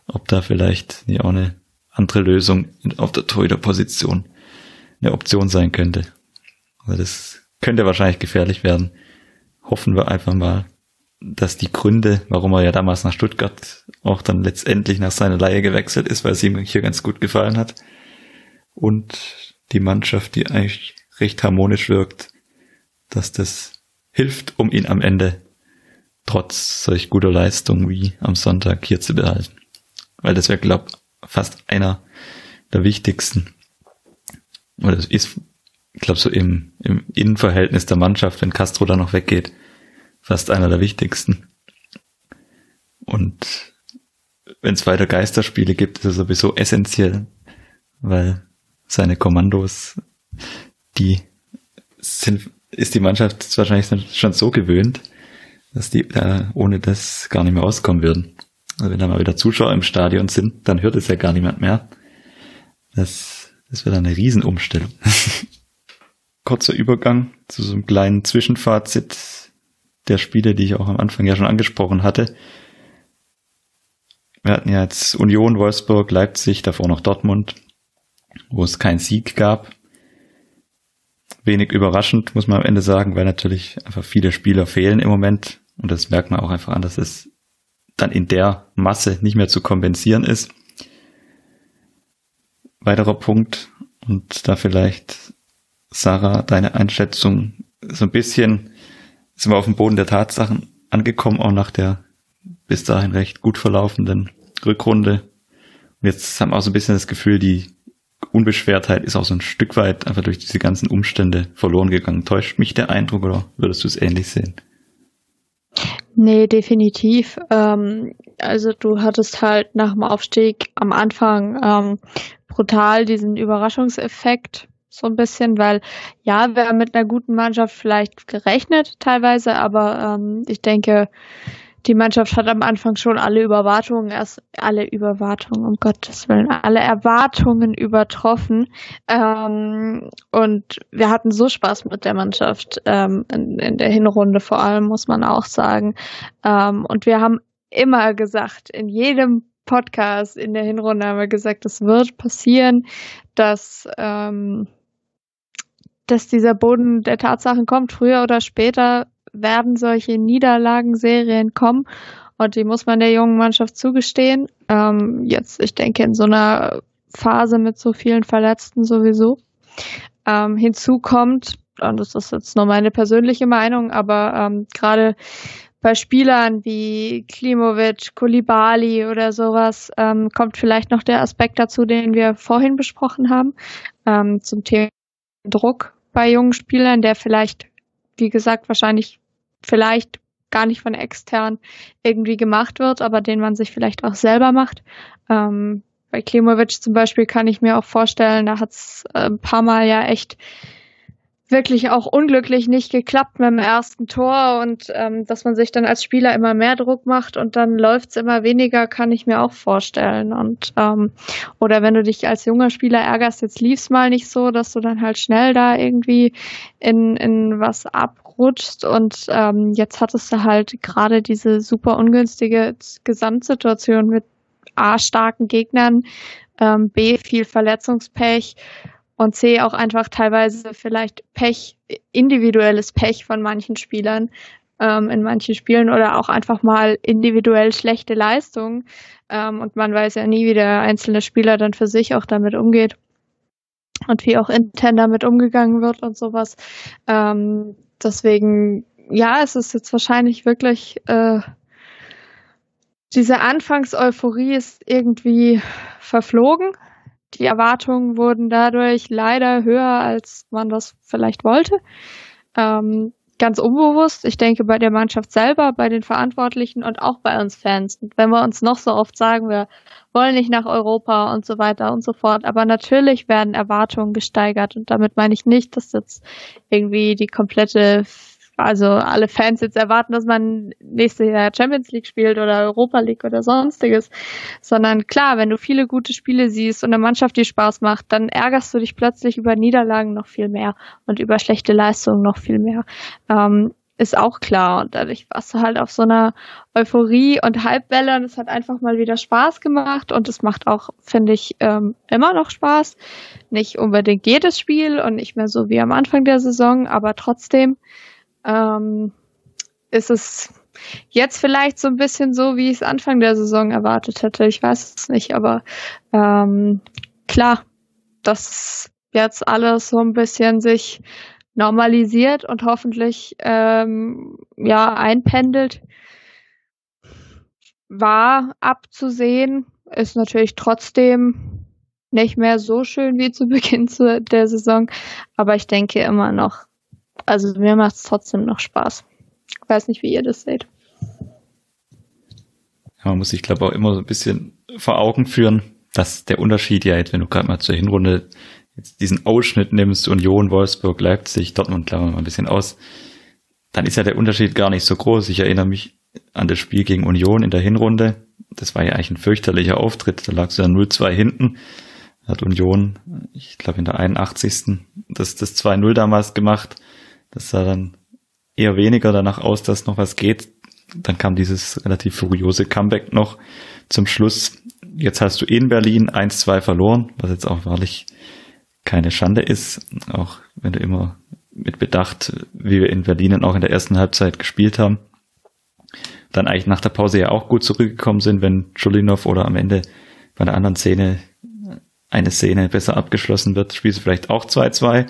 [SPEAKER 1] ob da vielleicht auch eine andere Lösung auf der Torhüterposition eine Option sein könnte. Also das könnte wahrscheinlich gefährlich werden. Hoffen wir einfach mal, dass die Gründe, warum er ja damals nach Stuttgart auch dann letztendlich nach seiner Leihe gewechselt ist, weil es ihm hier ganz gut gefallen hat. Und die Mannschaft, die eigentlich recht harmonisch wirkt, dass das hilft, um ihn am Ende trotz solch guter Leistung wie am Sonntag hier zu behalten. Weil das wäre, glaube fast einer der wichtigsten. Oder das ist, glaube, so im, im Innenverhältnis der Mannschaft, wenn Castro da noch weggeht, fast einer der wichtigsten. Und wenn es weiter Geisterspiele gibt, ist er sowieso essentiell, weil seine Kommandos, die sind, ist die Mannschaft wahrscheinlich schon so gewöhnt, dass die da ohne das gar nicht mehr auskommen würden. Also wenn da mal wieder Zuschauer im Stadion sind, dann hört es ja gar niemand mehr. Das, das wird eine Riesenumstellung. Kurzer Übergang zu so einem kleinen Zwischenfazit der Spiele, die ich auch am Anfang ja schon angesprochen hatte. Wir hatten ja jetzt Union, Wolfsburg, Leipzig, davor noch Dortmund, wo es keinen Sieg gab. Wenig überraschend, muss man am Ende sagen, weil natürlich einfach viele Spieler fehlen im Moment. Und das merkt man auch einfach an, dass es dann in der Masse nicht mehr zu kompensieren ist. Weiterer Punkt, und da vielleicht, Sarah, deine Einschätzung so ein bisschen sind wir auf dem Boden der Tatsachen angekommen, auch nach der bis dahin recht gut verlaufenden Rückrunde. Und jetzt haben wir auch so ein bisschen das Gefühl, die Unbeschwertheit ist auch so ein Stück weit einfach durch diese ganzen Umstände verloren gegangen. Täuscht mich der Eindruck oder würdest du es ähnlich sehen?
[SPEAKER 2] Nee, definitiv. Ähm, also du hattest halt nach dem Aufstieg am Anfang ähm, brutal diesen Überraschungseffekt so ein bisschen, weil ja, wir haben mit einer guten Mannschaft vielleicht gerechnet teilweise, aber ähm, ich denke, die Mannschaft hat am Anfang schon alle Überwartungen, erst alle Überwartungen, um Gottes Willen, alle Erwartungen übertroffen. Ähm, und wir hatten so Spaß mit der Mannschaft ähm, in, in, der Hinrunde vor allem, muss man auch sagen. Ähm, und wir haben immer gesagt, in jedem Podcast in der Hinrunde haben wir gesagt, es wird passieren, dass ähm, dass dieser Boden der Tatsachen kommt. Früher oder später werden solche Niederlagenserien kommen und die muss man der jungen Mannschaft zugestehen. Ähm, jetzt, ich denke, in so einer Phase mit so vielen Verletzten sowieso. Ähm, hinzu kommt, und das ist jetzt nur meine persönliche Meinung, aber ähm, gerade bei Spielern wie Klimovic, Kulibali oder sowas ähm, kommt vielleicht noch der Aspekt dazu, den wir vorhin besprochen haben, ähm, zum Thema Druck bei jungen Spielern, der vielleicht, wie gesagt, wahrscheinlich vielleicht gar nicht von extern irgendwie gemacht wird, aber den man sich vielleicht auch selber macht. Ähm, bei Klimovic zum Beispiel kann ich mir auch vorstellen, da hat es äh, ein paar Mal ja echt wirklich auch unglücklich nicht geklappt mit dem ersten Tor und ähm, dass man sich dann als Spieler immer mehr Druck macht und dann läuft's immer weniger, kann ich mir auch vorstellen. Und ähm, oder wenn du dich als junger Spieler ärgerst, jetzt lief's mal nicht so, dass du dann halt schnell da irgendwie in, in was abrutschst und ähm, jetzt hattest du halt gerade diese super ungünstige Gesamtsituation mit A starken Gegnern, ähm, B viel Verletzungspech und C auch einfach teilweise vielleicht Pech, individuelles Pech von manchen Spielern ähm, in manchen Spielen oder auch einfach mal individuell schlechte Leistungen. Ähm, und man weiß ja nie, wie der einzelne Spieler dann für sich auch damit umgeht und wie auch intern damit umgegangen wird und sowas. Ähm, deswegen, ja, es ist jetzt wahrscheinlich wirklich äh, diese Anfangseuphorie ist irgendwie verflogen die Erwartungen wurden dadurch leider höher, als man das vielleicht wollte. Ähm, ganz unbewusst. Ich denke bei der Mannschaft selber, bei den Verantwortlichen und auch bei uns Fans. Und wenn wir uns noch so oft sagen, wir wollen nicht nach Europa und so weiter und so fort. Aber natürlich werden Erwartungen gesteigert. Und damit meine ich nicht, dass jetzt irgendwie die komplette also alle Fans jetzt erwarten, dass man nächstes Jahr Champions League spielt oder Europa League oder sonstiges, sondern klar, wenn du viele gute Spiele siehst und eine Mannschaft, die Spaß macht, dann ärgerst du dich plötzlich über Niederlagen noch viel mehr und über schlechte Leistungen noch viel mehr. Ähm, ist auch klar. Und dadurch warst du halt auf so einer Euphorie und Halbwelle und es hat einfach mal wieder Spaß gemacht und es macht auch, finde ich, ähm, immer noch Spaß. Nicht unbedingt jedes Spiel und nicht mehr so wie am Anfang der Saison, aber trotzdem ähm, ist es jetzt vielleicht so ein bisschen so, wie ich es Anfang der Saison erwartet hätte. Ich weiß es nicht, aber ähm, klar, dass jetzt alles so ein bisschen sich normalisiert und hoffentlich ähm, ja einpendelt, war abzusehen, ist natürlich trotzdem nicht mehr so schön wie zu Beginn der Saison, aber ich denke immer noch, also mir macht es trotzdem noch Spaß. Ich weiß nicht, wie ihr das seht.
[SPEAKER 1] Ja, man muss sich, glaube ich, auch immer so ein bisschen vor Augen führen, dass der Unterschied ja jetzt, wenn du gerade mal zur Hinrunde jetzt diesen Ausschnitt nimmst, Union, Wolfsburg, Leipzig, Dortmund, klammern wir mal ein bisschen aus, dann ist ja der Unterschied gar nicht so groß. Ich erinnere mich an das Spiel gegen Union in der Hinrunde. Das war ja eigentlich ein fürchterlicher Auftritt. Da lag es ja 0-2 hinten. Hat Union, ich glaube in der 81. das, das 2-0 damals gemacht. Das sah dann eher weniger danach aus, dass noch was geht. Dann kam dieses relativ furiose Comeback noch zum Schluss. Jetzt hast du in Berlin 1-2 verloren, was jetzt auch wahrlich keine Schande ist, auch wenn du immer mit Bedacht, wie wir in Berlin und auch in der ersten Halbzeit gespielt haben, dann eigentlich nach der Pause ja auch gut zurückgekommen sind, wenn Julinov oder am Ende bei einer anderen Szene eine Szene besser abgeschlossen wird, spielst du vielleicht auch 2-2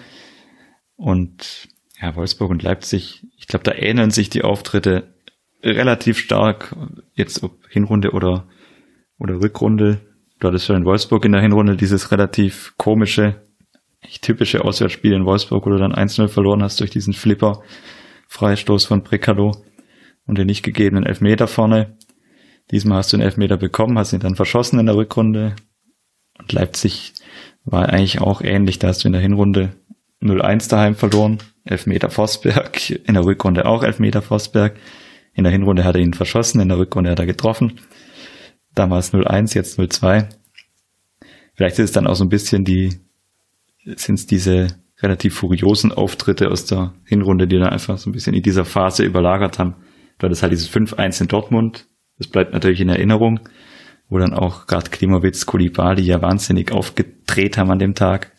[SPEAKER 1] und ja, Wolfsburg und Leipzig, ich glaube, da ähneln sich die Auftritte relativ stark, jetzt ob Hinrunde oder, oder Rückrunde. Du hattest schon in Wolfsburg in der Hinrunde dieses relativ komische, typische Auswärtsspiel in Wolfsburg, wo du dann 1-0 verloren hast durch diesen Flipper, Freistoß von Precalo und den nicht gegebenen Elfmeter vorne. Diesmal hast du den Elfmeter bekommen, hast ihn dann verschossen in der Rückrunde. Und Leipzig war eigentlich auch ähnlich, da hast du in der Hinrunde 0-1 daheim verloren, Elfmeter Forsberg, in der Rückrunde auch Elfmeter Forsberg. In der Hinrunde hat er ihn verschossen, in der Rückrunde hat er getroffen. Damals 0-1, jetzt 0-2. Vielleicht ist es dann auch so ein bisschen die, sind es diese relativ furiosen Auftritte aus der Hinrunde, die dann einfach so ein bisschen in dieser Phase überlagert haben. Weil das halt dieses 5-1 in Dortmund, das bleibt natürlich in Erinnerung, wo dann auch gerade Klimowitz, Kulibali ja wahnsinnig aufgedreht haben an dem Tag.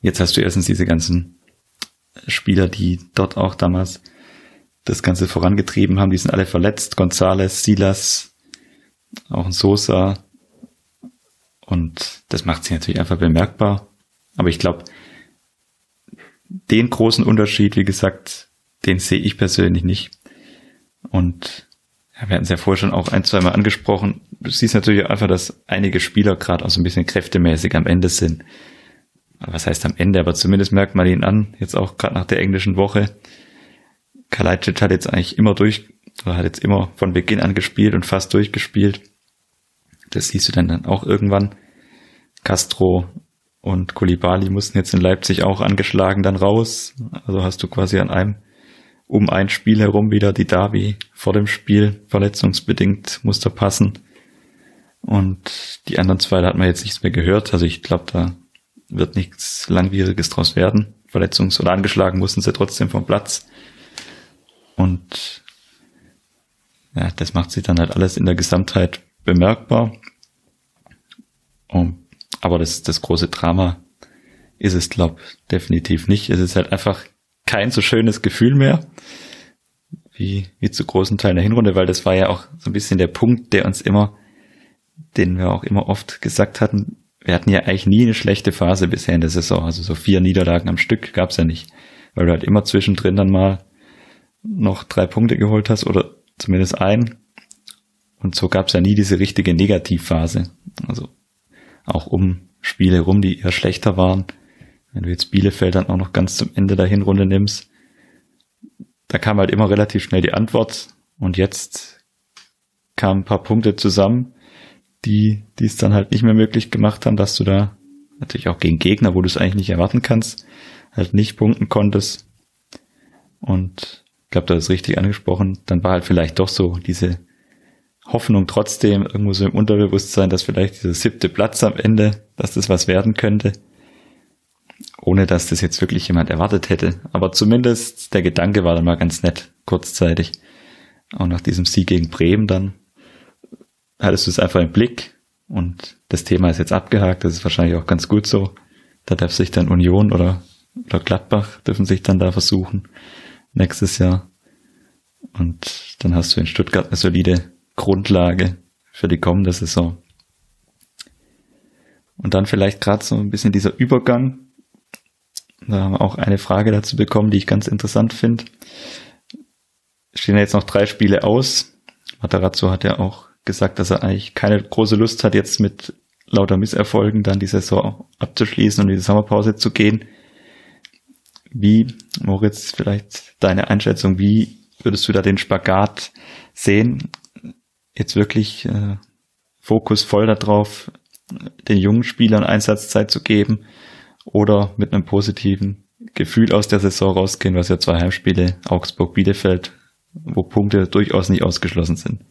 [SPEAKER 1] Jetzt hast du erstens diese ganzen Spieler, die dort auch damals das Ganze vorangetrieben haben, die sind alle verletzt. Gonzales, Silas, auch ein Sosa. Und das macht sich natürlich einfach bemerkbar. Aber ich glaube, den großen Unterschied, wie gesagt, den sehe ich persönlich nicht. Und wir hatten es ja vorher schon auch ein, zwei Mal angesprochen. Du siehst natürlich einfach, dass einige Spieler gerade auch so ein bisschen kräftemäßig am Ende sind was heißt am Ende, aber zumindest merkt man ihn an, jetzt auch gerade nach der englischen Woche. Kalajdzic hat jetzt eigentlich immer durch, oder hat jetzt immer von Beginn an gespielt und fast durchgespielt. Das siehst du dann, dann auch irgendwann. Castro und Kulibali mussten jetzt in Leipzig auch angeschlagen dann raus. Also hast du quasi an einem um ein Spiel herum wieder die Davi vor dem Spiel verletzungsbedingt musste passen. Und die anderen zwei, da hat man jetzt nichts mehr gehört. Also ich glaube, da wird nichts Langwieriges draus werden. Verletzungs- oder angeschlagen mussten sie trotzdem vom Platz. Und ja, das macht sich dann halt alles in der Gesamtheit bemerkbar. Um, aber das, das große Drama ist es, glaub, definitiv nicht. Es ist halt einfach kein so schönes Gefühl mehr, wie, wie zu großen Teilen der Hinrunde, weil das war ja auch so ein bisschen der Punkt, der uns immer, den wir auch immer oft gesagt hatten, wir hatten ja eigentlich nie eine schlechte Phase bisher in der Saison. Also so vier Niederlagen am Stück gab's ja nicht. Weil du halt immer zwischendrin dann mal noch drei Punkte geholt hast oder zumindest ein. Und so gab's ja nie diese richtige Negativphase. Also auch um Spiele rum, die eher schlechter waren. Wenn du jetzt Bielefeld dann auch noch ganz zum Ende der Hinrunde nimmst, da kam halt immer relativ schnell die Antwort und jetzt kamen ein paar Punkte zusammen, die, die es dann halt nicht mehr möglich gemacht haben, dass du da natürlich auch gegen Gegner, wo du es eigentlich nicht erwarten kannst, halt nicht punkten konntest. Und ich glaube, da ist richtig angesprochen. Dann war halt vielleicht doch so diese Hoffnung trotzdem irgendwo so im Unterbewusstsein, dass vielleicht dieser siebte Platz am Ende, dass das was werden könnte. Ohne dass das jetzt wirklich jemand erwartet hätte. Aber zumindest der Gedanke war dann mal ganz nett, kurzzeitig. Auch nach diesem Sieg gegen Bremen dann hattest du es einfach im Blick und das Thema ist jetzt abgehakt. Das ist wahrscheinlich auch ganz gut so. Da darf sich dann Union oder, oder Gladbach dürfen sich dann da versuchen nächstes Jahr. Und dann hast du in Stuttgart eine solide Grundlage für die kommende Saison. Und dann vielleicht gerade so ein bisschen dieser Übergang. Da haben wir auch eine Frage dazu bekommen, die ich ganz interessant finde. Stehen jetzt noch drei Spiele aus. Matarazzo hat ja auch gesagt, dass er eigentlich keine große Lust hat, jetzt mit lauter Misserfolgen dann die Saison abzuschließen und in die Sommerpause zu gehen. Wie, Moritz, vielleicht deine Einschätzung, wie würdest du da den Spagat sehen? Jetzt wirklich äh, Fokus voll darauf, den jungen Spielern Einsatzzeit zu geben oder mit einem positiven Gefühl aus der Saison rausgehen, was ja zwei Heimspiele, Augsburg, Bielefeld, wo Punkte durchaus nicht ausgeschlossen sind.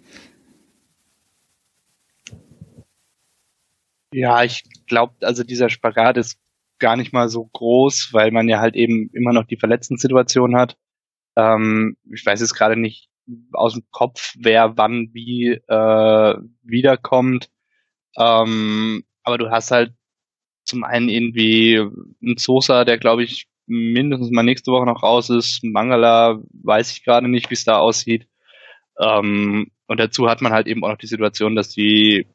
[SPEAKER 3] Ja, ich glaube, also dieser Spagat ist gar nicht mal so groß, weil man ja halt eben immer noch die Verletzten-Situation hat. Ähm, ich weiß jetzt gerade nicht aus dem Kopf, wer wann wie äh, wiederkommt. Ähm, aber du hast halt zum einen irgendwie einen Sosa, der glaube ich mindestens mal nächste Woche noch raus ist. Mangala weiß ich gerade nicht, wie es da aussieht. Ähm, und dazu hat man halt eben auch noch die Situation, dass die,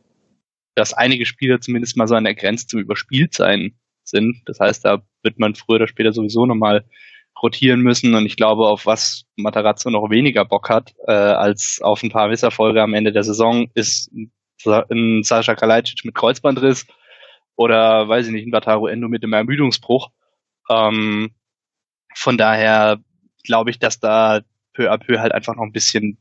[SPEAKER 3] dass einige Spieler zumindest mal so an der Grenze zum Überspieltsein sind. Das heißt, da wird man früher oder später sowieso nochmal rotieren müssen. Und ich glaube, auf was Matarazzo noch weniger Bock hat, äh, als auf ein paar Misserfolge am Ende der Saison, ist ein Sascha Kalajdzic mit Kreuzbandriss oder, weiß ich nicht, ein Wataru Endo mit dem Ermüdungsbruch. Ähm, von daher glaube ich, dass da peu à peu halt einfach noch ein bisschen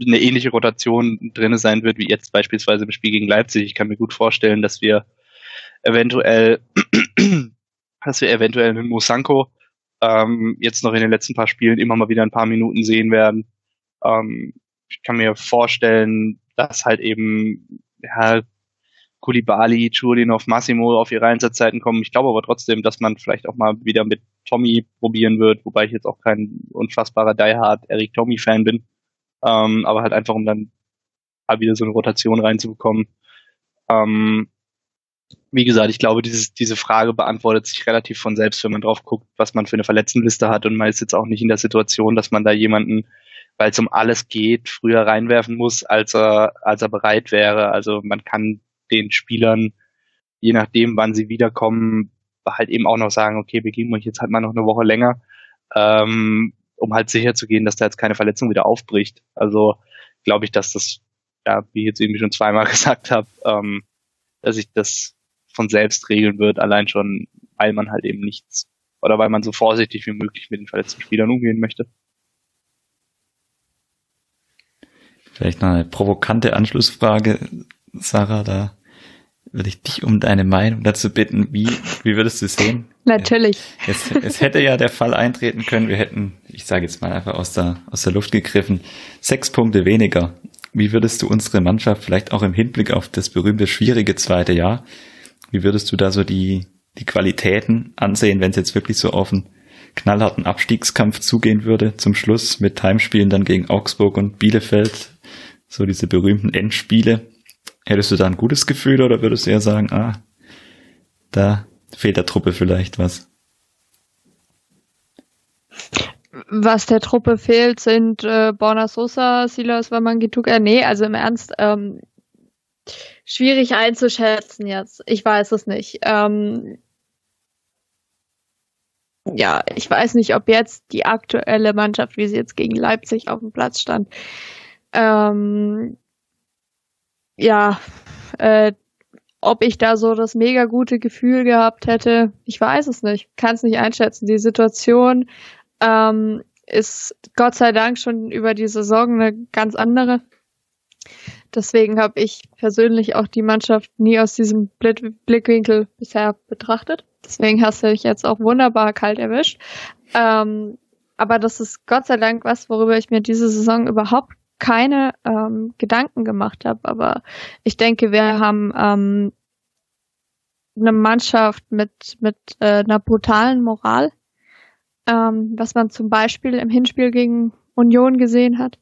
[SPEAKER 3] eine ähnliche Rotation drinne sein wird, wie jetzt beispielsweise im Spiel gegen Leipzig. Ich kann mir gut vorstellen, dass wir eventuell, dass wir eventuell einen Musanko ähm, jetzt noch in den letzten paar Spielen immer mal wieder ein paar Minuten sehen werden. Ähm, ich kann mir vorstellen, dass halt eben ja, Kulibali, Chulinov, Massimo auf ihre Einsatzzeiten kommen. Ich glaube aber trotzdem, dass man vielleicht auch mal wieder mit Tommy probieren wird, wobei ich jetzt auch kein unfassbarer Die Hard Eric Tommy Fan bin. Ähm, aber halt einfach, um dann mal wieder so eine Rotation reinzubekommen. Ähm, wie gesagt, ich glaube, dieses, diese Frage beantwortet sich relativ von selbst, wenn man drauf guckt, was man für eine Verletztenliste hat. Und man ist jetzt auch nicht in der Situation, dass man da jemanden, weil es um alles geht, früher reinwerfen muss, als er, als er bereit wäre. Also man kann den Spielern, je nachdem, wann sie wiederkommen, halt eben auch noch sagen, okay, wir geben euch jetzt halt mal noch eine Woche länger, ähm, um halt sicher zu gehen, dass da jetzt keine Verletzung wieder aufbricht. Also glaube ich, dass das, ja, wie ich jetzt irgendwie schon zweimal gesagt habe, ähm, dass ich das von selbst regeln wird, allein schon, weil man halt eben nichts oder weil man so vorsichtig wie möglich mit den verletzten Spielern umgehen möchte.
[SPEAKER 1] Vielleicht noch eine provokante Anschlussfrage, Sarah, da würde ich dich um deine Meinung dazu bitten. Wie, wie würdest du sehen?
[SPEAKER 2] Natürlich.
[SPEAKER 1] Es, es hätte ja der Fall eintreten können, wir hätten, ich sage jetzt mal einfach aus der, aus der Luft gegriffen, sechs Punkte weniger. Wie würdest du unsere Mannschaft vielleicht auch im Hinblick auf das berühmte schwierige zweite Jahr wie würdest du da so die, die Qualitäten ansehen, wenn es jetzt wirklich so auf einen knallharten Abstiegskampf zugehen würde zum Schluss mit Heimspielen dann gegen Augsburg und Bielefeld, so diese berühmten Endspiele. Hättest du da ein gutes Gefühl oder würdest du eher sagen, ah, da fehlt der Truppe vielleicht was?
[SPEAKER 2] Was der Truppe fehlt, sind äh, Borna Sosa, Silas Wamangituka. Nee, also im Ernst, ähm, schwierig einzuschätzen jetzt. Ich weiß es nicht. Ähm, ja, ich weiß nicht, ob jetzt die aktuelle Mannschaft, wie sie jetzt gegen Leipzig auf dem Platz stand, ähm, ja, äh, ob ich da so das mega gute Gefühl gehabt hätte, ich weiß es nicht, kann es nicht einschätzen. Die Situation ähm, ist Gott sei Dank schon über die Saison eine ganz andere. Deswegen habe ich persönlich auch die Mannschaft nie aus diesem Blickwinkel bisher betrachtet. Deswegen hast du dich jetzt auch wunderbar kalt erwischt. Ähm, aber das ist Gott sei Dank was, worüber ich mir diese Saison überhaupt keine ähm, Gedanken gemacht habe. Aber ich denke, wir haben ähm, eine Mannschaft mit, mit äh, einer brutalen Moral, ähm, was man zum Beispiel im Hinspiel gegen Union gesehen hat,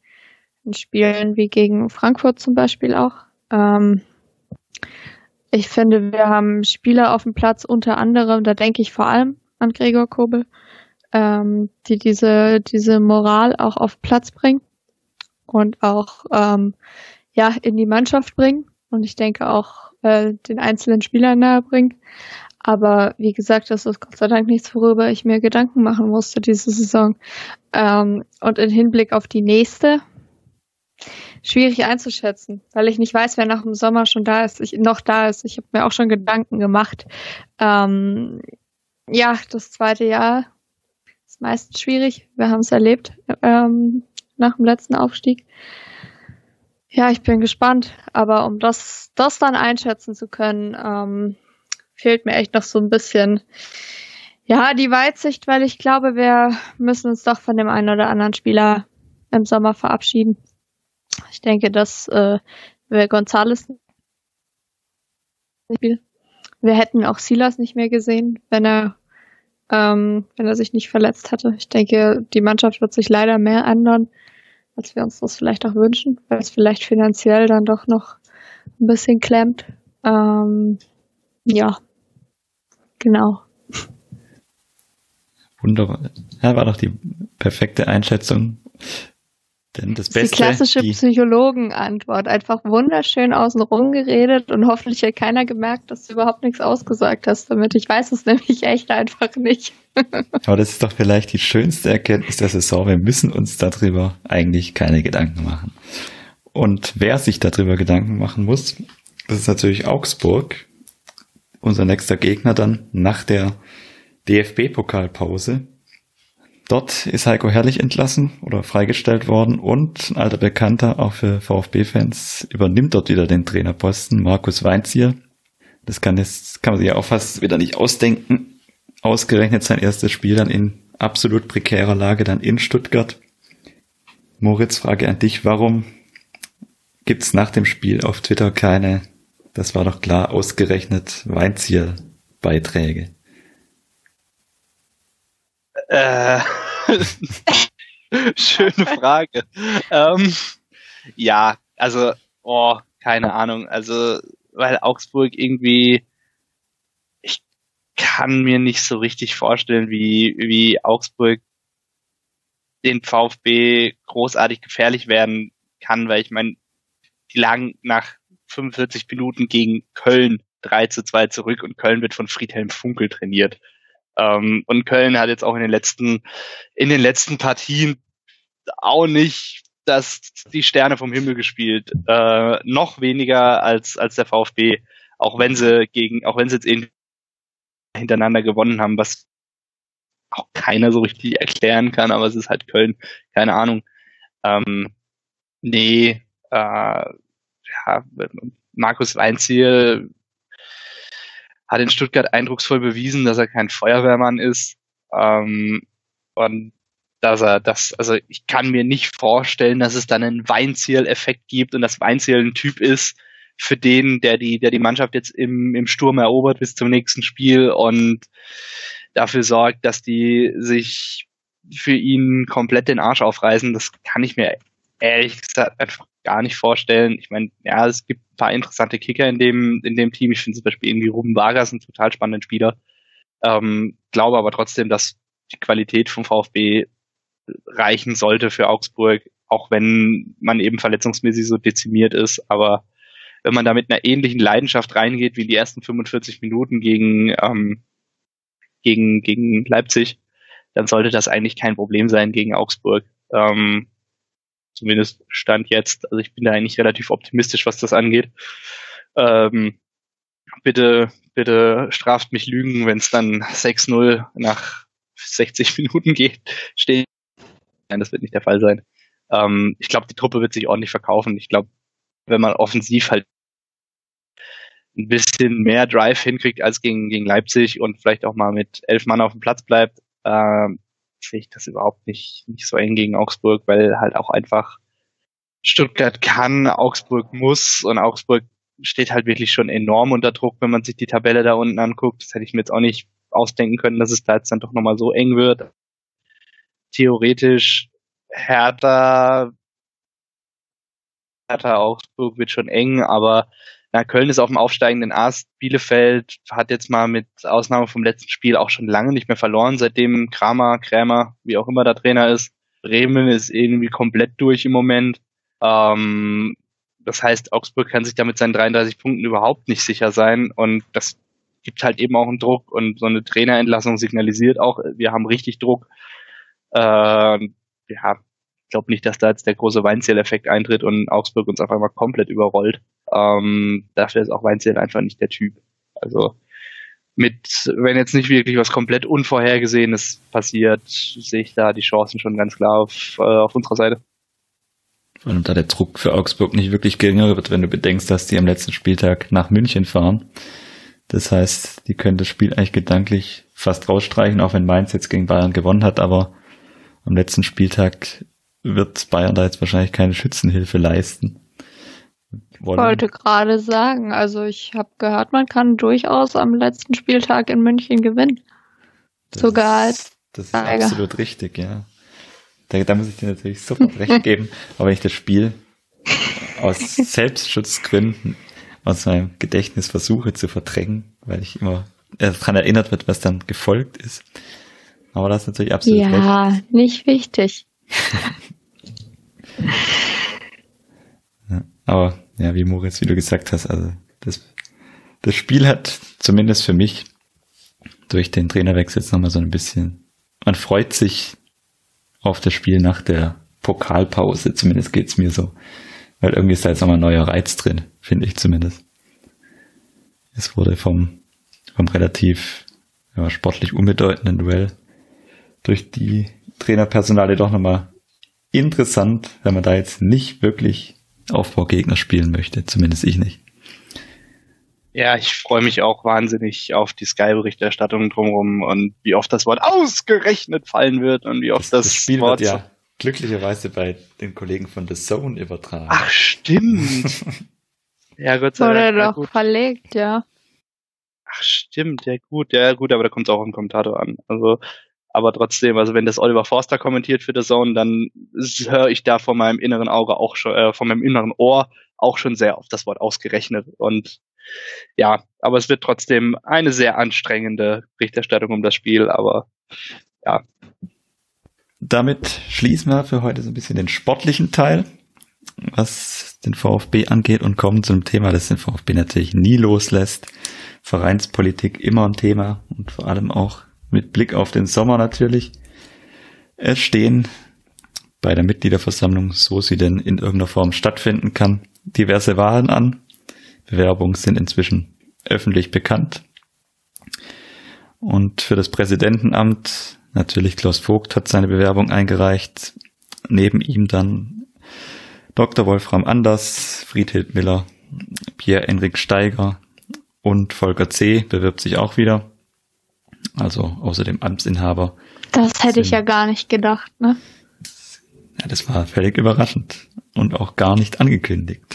[SPEAKER 2] in Spielen wie gegen Frankfurt zum Beispiel auch. Ähm, ich finde, wir haben Spieler auf dem Platz, unter anderem, da denke ich vor allem an Gregor Kobel, ähm, die diese, diese Moral auch auf Platz bringen und auch ähm, ja in die Mannschaft bringen und ich denke auch äh, den einzelnen Spielern nahe bringen. Aber wie gesagt, das ist Gott sei Dank nichts, worüber ich mir Gedanken machen musste diese Saison. Ähm, und in Hinblick auf die nächste, schwierig einzuschätzen, weil ich nicht weiß, wer nach dem Sommer schon da ist, ich, noch da ist. Ich habe mir auch schon Gedanken gemacht. Ähm, ja, das zweite Jahr ist meistens schwierig. Wir haben es erlebt ähm, nach dem letzten Aufstieg. Ja, ich bin gespannt, aber um das, das dann einschätzen zu können, ähm, fehlt mir echt noch so ein bisschen, ja, die Weitsicht, weil ich glaube, wir müssen uns doch von dem einen oder anderen Spieler im Sommer verabschieden. Ich denke, dass äh, wir Gonzales wir hätten auch Silas nicht mehr gesehen, wenn er ähm, wenn er sich nicht verletzt hatte. Ich denke, die Mannschaft wird sich leider mehr ändern als wir uns das vielleicht auch wünschen, weil es vielleicht finanziell dann doch noch ein bisschen klemmt. Ähm, ja, genau.
[SPEAKER 1] Wunderbar. Ja, war doch die perfekte Einschätzung. Denn das, Beste,
[SPEAKER 2] die klassische Psychologenantwort. Einfach wunderschön außenrum geredet und hoffentlich hat keiner gemerkt, dass du überhaupt nichts ausgesagt hast damit. Ich weiß es nämlich echt einfach nicht.
[SPEAKER 1] Aber das ist doch vielleicht die schönste Erkenntnis der Saison. Wir müssen uns darüber eigentlich keine Gedanken machen. Und wer sich darüber Gedanken machen muss, das ist natürlich Augsburg, unser nächster Gegner dann nach der DFB-Pokalpause. Dort ist Heiko Herrlich entlassen oder freigestellt worden und ein alter Bekannter, auch für VfB-Fans, übernimmt dort wieder den Trainerposten, Markus Weinzier. Das kann, jetzt, kann man sich ja auch fast wieder nicht ausdenken. Ausgerechnet sein erstes Spiel dann in absolut prekärer Lage dann in Stuttgart. Moritz, Frage an dich, warum gibt's nach dem Spiel auf Twitter keine, das war doch klar, ausgerechnet Weinzier-Beiträge?
[SPEAKER 3] Äh, schöne Frage. ähm, ja, also, oh, keine Ahnung. Also, weil Augsburg irgendwie, ich kann mir nicht so richtig vorstellen, wie, wie Augsburg den VfB großartig gefährlich werden kann, weil ich meine, die lagen nach 45 Minuten gegen Köln 3 zu 2 zurück und Köln wird von Friedhelm Funkel trainiert. Ähm, und Köln hat jetzt auch in den letzten, in den letzten Partien auch nicht dass die Sterne vom Himmel gespielt, äh, noch weniger als als der VfB, auch wenn sie gegen, auch wenn sie jetzt eben hintereinander gewonnen haben, was auch keiner so richtig erklären kann, aber es ist halt Köln, keine Ahnung. Ähm, nee, äh, ja, Markus Weinziel hat in Stuttgart eindrucksvoll bewiesen, dass er kein Feuerwehrmann ist. Ähm, und dass er das, also ich kann mir nicht vorstellen, dass es dann einen Weinziel-Effekt gibt und dass Weinziel ein Typ ist für den, der die, der die Mannschaft jetzt im, im Sturm erobert bis zum nächsten Spiel und dafür sorgt, dass die sich für ihn komplett den Arsch aufreißen. Das kann ich mir ehrlich gesagt einfach gar nicht vorstellen. Ich meine, ja, es gibt ein paar interessante Kicker in dem, in dem Team. Ich finde zum Beispiel irgendwie Ruben Vargas ein total spannenden Spieler. Ähm, glaube aber trotzdem, dass die Qualität vom VfB reichen sollte für Augsburg, auch wenn man eben verletzungsmäßig so dezimiert ist. Aber wenn man da mit einer ähnlichen Leidenschaft reingeht wie die ersten 45 Minuten gegen, ähm, gegen, gegen Leipzig, dann sollte das eigentlich kein Problem sein gegen Augsburg. Ähm, Zumindest Stand jetzt. Also ich bin da eigentlich relativ optimistisch, was das angeht. Ähm, bitte, bitte straft mich Lügen, wenn es dann 6-0 nach 60 Minuten geht, steht. Nein, das wird nicht der Fall sein. Ähm, ich glaube, die Truppe wird sich ordentlich verkaufen. Ich glaube, wenn man offensiv halt ein bisschen mehr Drive hinkriegt als gegen, gegen Leipzig und vielleicht auch mal mit elf Mann auf dem Platz bleibt, ähm, sehe ich das überhaupt nicht, nicht so eng gegen Augsburg, weil halt auch einfach Stuttgart kann, Augsburg muss und Augsburg steht halt wirklich schon enorm unter Druck, wenn man sich die Tabelle da unten anguckt. Das hätte ich mir jetzt auch nicht ausdenken können, dass es da jetzt dann doch nochmal so eng wird. Theoretisch Hertha, Hertha Augsburg wird schon eng, aber na, Köln ist auf dem aufsteigenden Ast. Bielefeld hat jetzt mal mit Ausnahme vom letzten Spiel auch schon lange nicht mehr verloren, seitdem Kramer, Krämer, wie auch immer der Trainer ist. Bremen ist irgendwie komplett durch im Moment. Ähm, das heißt, Augsburg kann sich da mit seinen 33 Punkten überhaupt nicht sicher sein und das gibt halt eben auch einen Druck und so eine Trainerentlassung signalisiert auch, wir haben richtig Druck. Äh, ja, ich glaube nicht, dass da jetzt der große Weinziel-Effekt eintritt und Augsburg uns auf einmal komplett überrollt. Ähm, dafür ist auch Weinziel einfach nicht der Typ. Also mit, wenn jetzt nicht wirklich was komplett Unvorhergesehenes passiert, sehe ich da die Chancen schon ganz klar auf, äh, auf unserer Seite.
[SPEAKER 1] Allem da der Druck für Augsburg nicht wirklich geringer wird, wenn du bedenkst, dass die am letzten Spieltag nach München fahren. Das heißt, die können das Spiel eigentlich gedanklich fast rausstreichen, auch wenn Mainz jetzt gegen Bayern gewonnen hat, aber am letzten Spieltag wird Bayern da jetzt wahrscheinlich keine Schützenhilfe leisten.
[SPEAKER 2] Wollen. Ich wollte gerade sagen, also ich habe gehört, man kann durchaus am letzten Spieltag in München gewinnen.
[SPEAKER 1] Das
[SPEAKER 2] Sogar als
[SPEAKER 1] ist, Das ist absolut richtig, ja. Da, da muss ich dir natürlich sofort recht geben, aber wenn ich das Spiel aus Selbstschutzgründen aus meinem Gedächtnis versuche zu verdrängen, weil ich immer daran erinnert wird, was dann gefolgt ist. Aber das ist natürlich absolut
[SPEAKER 2] ja,
[SPEAKER 1] recht.
[SPEAKER 2] Ja, nicht wichtig.
[SPEAKER 1] ja, aber ja, wie Moritz, wie du gesagt hast, also das, das Spiel hat zumindest für mich durch den Trainerwechsel jetzt nochmal so ein bisschen, man freut sich auf das Spiel nach der Pokalpause, zumindest geht's mir so. Weil irgendwie ist da jetzt nochmal ein neuer Reiz drin, finde ich zumindest. Es wurde vom, vom relativ ja, sportlich unbedeutenden Duell durch die Trainerpersonale doch nochmal interessant, wenn man da jetzt nicht wirklich Aufbaugegner spielen möchte. Zumindest ich nicht.
[SPEAKER 3] Ja, ich freue mich auch wahnsinnig auf die Sky-Berichterstattung drumherum und wie oft das Wort ausgerechnet fallen wird und wie oft das,
[SPEAKER 1] das Spiel
[SPEAKER 3] Wort
[SPEAKER 1] wird ja glücklicherweise bei den Kollegen von The Zone übertragen.
[SPEAKER 3] Ach, stimmt. ja, Gott sei
[SPEAKER 2] Wurde
[SPEAKER 3] Dank.
[SPEAKER 2] doch gut. verlegt, ja.
[SPEAKER 3] Ach, stimmt, ja gut, ja gut, aber da kommt es auch im Kommentator an. Also, aber trotzdem, also wenn das Oliver Forster kommentiert für The Zone, dann höre ich da von meinem inneren Auge auch schon, äh, von meinem inneren Ohr auch schon sehr auf das Wort ausgerechnet. Und ja, aber es wird trotzdem eine sehr anstrengende Berichterstattung um das Spiel, aber ja.
[SPEAKER 1] Damit schließen wir für heute so ein bisschen den sportlichen Teil, was den VfB angeht und kommen zum Thema, das den VfB natürlich nie loslässt. Vereinspolitik immer ein Thema und vor allem auch mit Blick auf den Sommer natürlich. Es stehen bei der Mitgliederversammlung, so sie denn in irgendeiner Form stattfinden kann, diverse Wahlen an. Bewerbungen sind inzwischen öffentlich bekannt. Und für das Präsidentenamt natürlich Klaus Vogt hat seine Bewerbung eingereicht. Neben ihm dann Dr. Wolfram Anders, Friedhild Miller, Pierre-Enrik Steiger und Volker C. bewirbt sich auch wieder. Also außer dem Amtsinhaber.
[SPEAKER 2] Das hätte ich ja gar nicht gedacht, ne?
[SPEAKER 1] Ja, das war völlig überraschend und auch gar nicht angekündigt.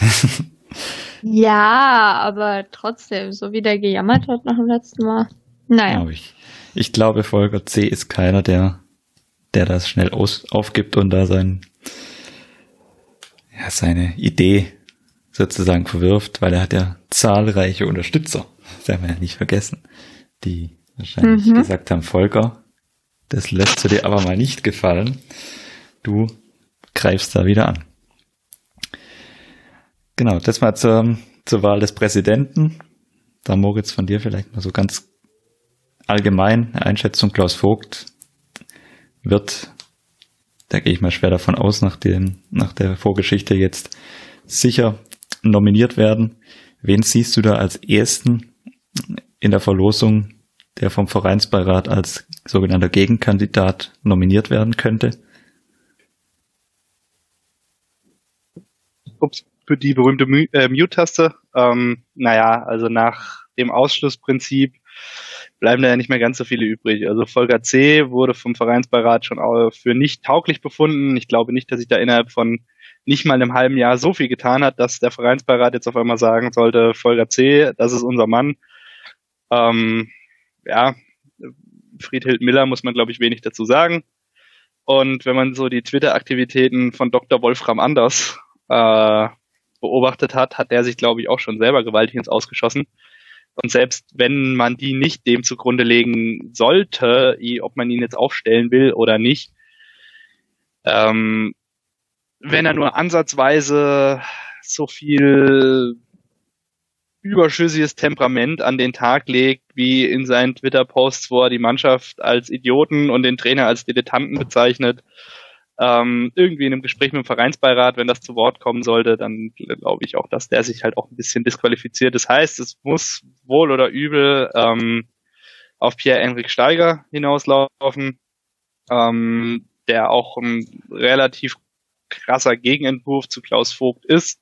[SPEAKER 2] Ja, aber trotzdem, so wie der gejammert hat nach dem letzten Mal. Naja.
[SPEAKER 1] Ich. Ich glaube, Volker C. ist keiner, der, der das schnell aus, aufgibt und da sein, ja, seine Idee sozusagen verwirft, weil er hat ja zahlreiche Unterstützer. Das darf man ja nicht vergessen, die wahrscheinlich
[SPEAKER 2] Mhm.
[SPEAKER 1] gesagt haben, Volker, das lässt du dir aber mal nicht gefallen. Du greifst da wieder an. Genau, das mal zur, zur Wahl des Präsidenten. Da Moritz von dir vielleicht mal so ganz allgemein Einschätzung. Klaus Vogt wird, da gehe ich mal schwer davon aus, nach, dem, nach der Vorgeschichte jetzt sicher nominiert werden. Wen siehst du da als ersten in der Verlosung, der vom Vereinsbeirat als sogenannter Gegenkandidat nominiert werden könnte.
[SPEAKER 3] Ups, für die berühmte äh, Mute-Taste. Ähm, naja, also nach dem Ausschlussprinzip bleiben da ja nicht mehr ganz so viele übrig. Also Volker C. wurde vom Vereinsbeirat schon für nicht tauglich befunden. Ich glaube nicht, dass sich da innerhalb von nicht mal einem halben Jahr so viel getan hat, dass der Vereinsbeirat jetzt auf einmal sagen sollte, Volker C., das ist unser Mann. Ähm, ja, Friedhild Miller muss man, glaube ich, wenig dazu sagen. Und wenn man so die Twitter-Aktivitäten von Dr. Wolfram Anders äh, beobachtet hat, hat der sich, glaube ich, auch schon selber gewaltig ins Ausgeschossen. Und selbst wenn man die nicht dem zugrunde legen sollte, ob man ihn jetzt aufstellen will oder nicht, ähm, wenn er nur ansatzweise so viel überschüssiges Temperament an den Tag legt, wie in seinen Twitter-Posts, wo er die Mannschaft als Idioten und den Trainer als Dilettanten bezeichnet, ähm, irgendwie in einem Gespräch mit dem Vereinsbeirat, wenn das zu Wort kommen sollte, dann glaube ich auch, dass der sich halt auch ein bisschen disqualifiziert. Das heißt, es muss wohl oder übel ähm, auf Pierre-Enrik Steiger hinauslaufen, ähm, der auch ein relativ krasser Gegenentwurf zu Klaus Vogt ist.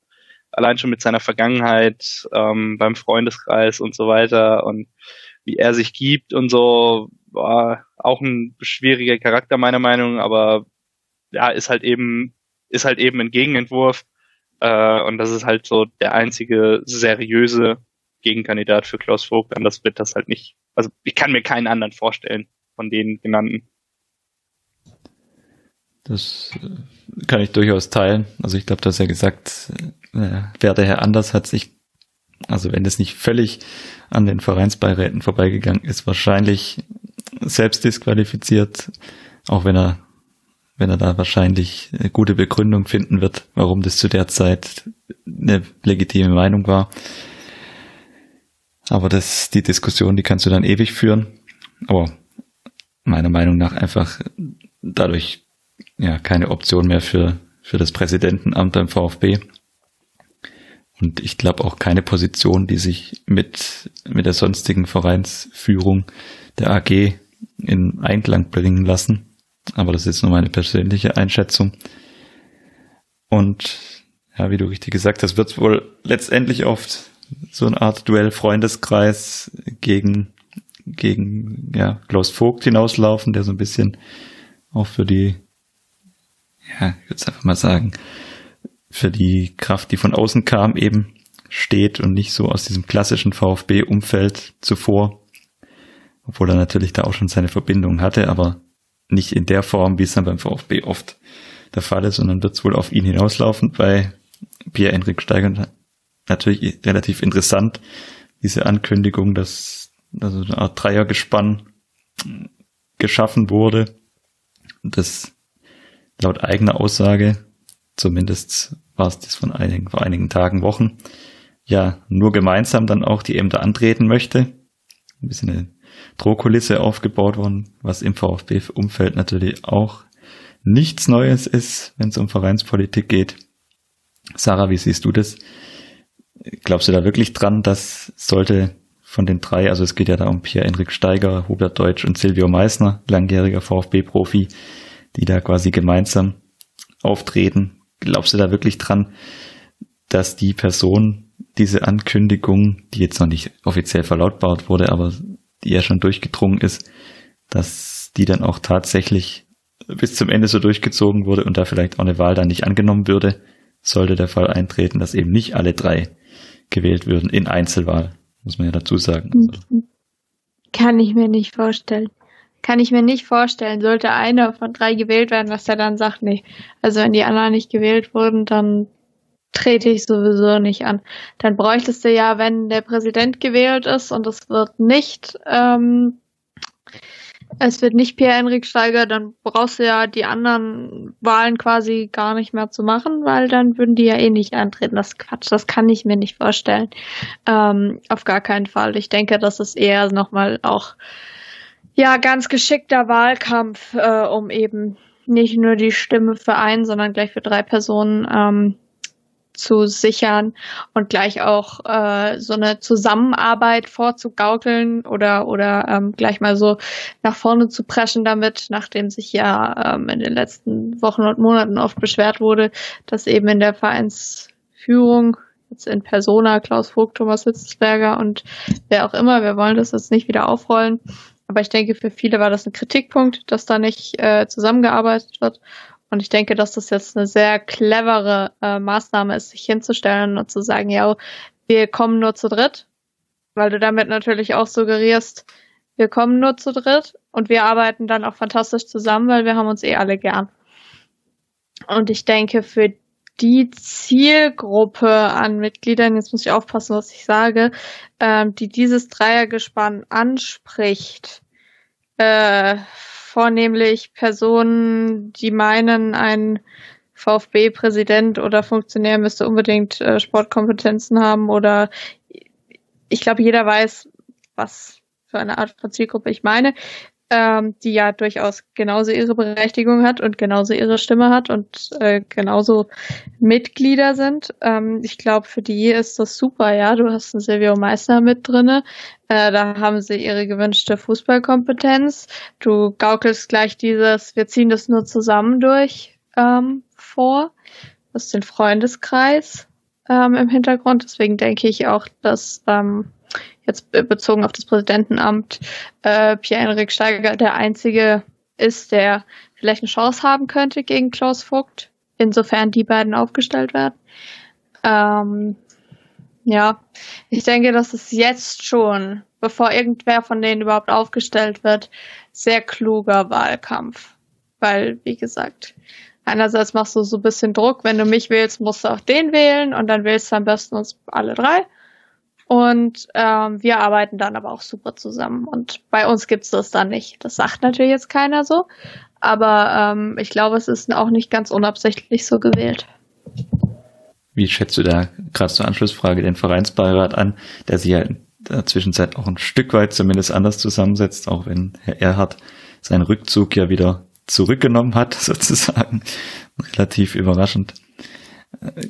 [SPEAKER 3] Allein schon mit seiner Vergangenheit ähm, beim Freundeskreis und so weiter und wie er sich gibt und so, war auch ein schwieriger Charakter meiner Meinung, nach, aber ja, ist halt eben, ist halt eben ein Gegenentwurf. Äh, und das ist halt so der einzige seriöse Gegenkandidat für Klaus Vogt. Anders wird das halt nicht. Also ich kann mir keinen anderen vorstellen von den genannten.
[SPEAKER 1] Das äh, kann ich durchaus teilen. Also ich glaube, dass er gesagt, äh, Werder Herr Anders hat sich, also wenn das nicht völlig an den Vereinsbeiräten vorbeigegangen ist, wahrscheinlich selbst disqualifiziert, auch wenn er wenn er da wahrscheinlich eine gute Begründung finden wird, warum das zu der Zeit eine legitime Meinung war. Aber das, die Diskussion, die kannst du dann ewig führen. Aber meiner Meinung nach einfach dadurch ja keine Option mehr für, für das Präsidentenamt beim VfB. Und ich glaube auch keine Position, die sich mit, mit der sonstigen Vereinsführung der AG in Einklang bringen lassen. Aber das ist jetzt nur meine persönliche Einschätzung. Und ja, wie du richtig gesagt hast, wird wohl letztendlich oft so eine Art Duell-Freundeskreis gegen, gegen ja, Klaus Vogt hinauslaufen, der so ein bisschen auch für die, ja, ich würde einfach mal sagen, für die Kraft, die von außen kam, eben steht und nicht so aus diesem klassischen VfB-Umfeld zuvor. Obwohl er natürlich da auch schon seine Verbindung hatte, aber nicht in der Form, wie es dann beim VfB oft der Fall ist, sondern wird es wohl auf ihn hinauslaufen. Bei Pierre-Enrik Steiger natürlich relativ interessant, diese Ankündigung, dass also eine Art Dreiergespann geschaffen wurde. Das laut eigener Aussage, zumindest war es das von einigen, vor einigen Tagen, Wochen, ja, nur gemeinsam dann auch die Ämter antreten möchte. Ein bisschen eine Drohkulisse aufgebaut worden, was im VfB-Umfeld natürlich auch nichts Neues ist, wenn es um Vereinspolitik geht. Sarah, wie siehst du das? Glaubst du da wirklich dran, dass sollte von den drei, also es geht ja da um Pierre-Enrik Steiger, Hubert Deutsch und Silvio Meissner, langjähriger VfB-Profi, die da quasi gemeinsam auftreten. Glaubst du da wirklich dran, dass die Person diese Ankündigung, die jetzt noch nicht offiziell verlautbart wurde, aber die ja schon durchgedrungen ist, dass die dann auch tatsächlich bis zum Ende so durchgezogen wurde und da vielleicht auch eine Wahl dann nicht angenommen würde, sollte der Fall eintreten, dass eben nicht alle drei gewählt würden in Einzelwahl, muss man ja dazu sagen.
[SPEAKER 2] Kann ich mir nicht vorstellen. Kann ich mir nicht vorstellen, sollte einer von drei gewählt werden, dass er dann sagt, nee. Also wenn die anderen nicht gewählt wurden, dann trete ich sowieso nicht an. Dann bräuchtest du ja, wenn der Präsident gewählt ist und es wird nicht, ähm, es wird nicht Pierre-Enrik Steiger, dann brauchst du ja die anderen Wahlen quasi gar nicht mehr zu machen, weil dann würden die ja eh nicht antreten. Das ist Quatsch, das kann ich mir nicht vorstellen. Ähm, auf gar keinen Fall. Ich denke, das ist eher nochmal auch, ja, ganz geschickter Wahlkampf, äh, um eben nicht nur die Stimme für einen, sondern gleich für drei Personen ähm, zu sichern und gleich auch äh, so eine Zusammenarbeit vorzugaukeln oder oder ähm, gleich mal so nach vorne zu preschen damit, nachdem sich ja ähm, in den letzten Wochen und Monaten oft beschwert wurde, dass eben in der Vereins Führung, jetzt in Persona, Klaus Vogt, Thomas Hitzelsberger und wer auch immer, wir wollen das jetzt nicht wieder aufrollen. Aber ich denke, für viele war das ein Kritikpunkt, dass da nicht äh, zusammengearbeitet wird. Und ich denke, dass das jetzt eine sehr clevere äh, Maßnahme ist, sich hinzustellen und zu sagen, ja, wir kommen nur zu dritt, weil du damit natürlich auch suggerierst, wir kommen nur zu dritt und wir arbeiten dann auch fantastisch zusammen, weil wir haben uns eh alle gern. Und ich denke, für die Zielgruppe an Mitgliedern, jetzt muss ich aufpassen, was ich sage, ähm, die dieses Dreiergespann anspricht, äh, vornehmlich Personen, die meinen, ein VfB-Präsident oder Funktionär müsste unbedingt äh, Sportkompetenzen haben oder ich glaube, jeder weiß, was für eine Art von Zielgruppe ich meine ähm, die ja durchaus genauso ihre Berechtigung hat und genauso ihre Stimme hat und äh, genauso Mitglieder sind. Ähm, ich glaube, für die ist das super, ja. Du hast einen Silvio Meister mit drinne. Äh, da haben sie ihre gewünschte Fußballkompetenz. Du gaukelst gleich dieses, wir ziehen das nur zusammen durch ähm, vor. Das ist den Freundeskreis ähm, im Hintergrund. Deswegen denke ich auch, dass ähm, jetzt bezogen auf das Präsidentenamt, äh, Pierre-Henrik Steiger der einzige ist, der vielleicht eine Chance haben könnte gegen Klaus Vogt, insofern die beiden aufgestellt werden. Ähm, ja, ich denke, dass es jetzt schon, bevor irgendwer von denen überhaupt aufgestellt wird, sehr kluger Wahlkampf. Weil, wie gesagt, einerseits machst du so ein bisschen Druck, wenn du mich wählst, musst du auch den wählen und dann wählst du am besten uns alle drei. Und ähm, wir arbeiten dann aber auch super zusammen. Und bei uns gibt's das dann nicht. Das sagt natürlich jetzt keiner so. Aber ähm, ich glaube, es ist auch nicht ganz unabsichtlich so gewählt.
[SPEAKER 1] Wie schätzt du da gerade zur Anschlussfrage den Vereinsbeirat an, der sich ja in der Zwischenzeit auch ein Stück weit zumindest anders zusammensetzt, auch wenn Herr Erhard seinen Rückzug ja wieder zurückgenommen hat, sozusagen. Relativ überraschend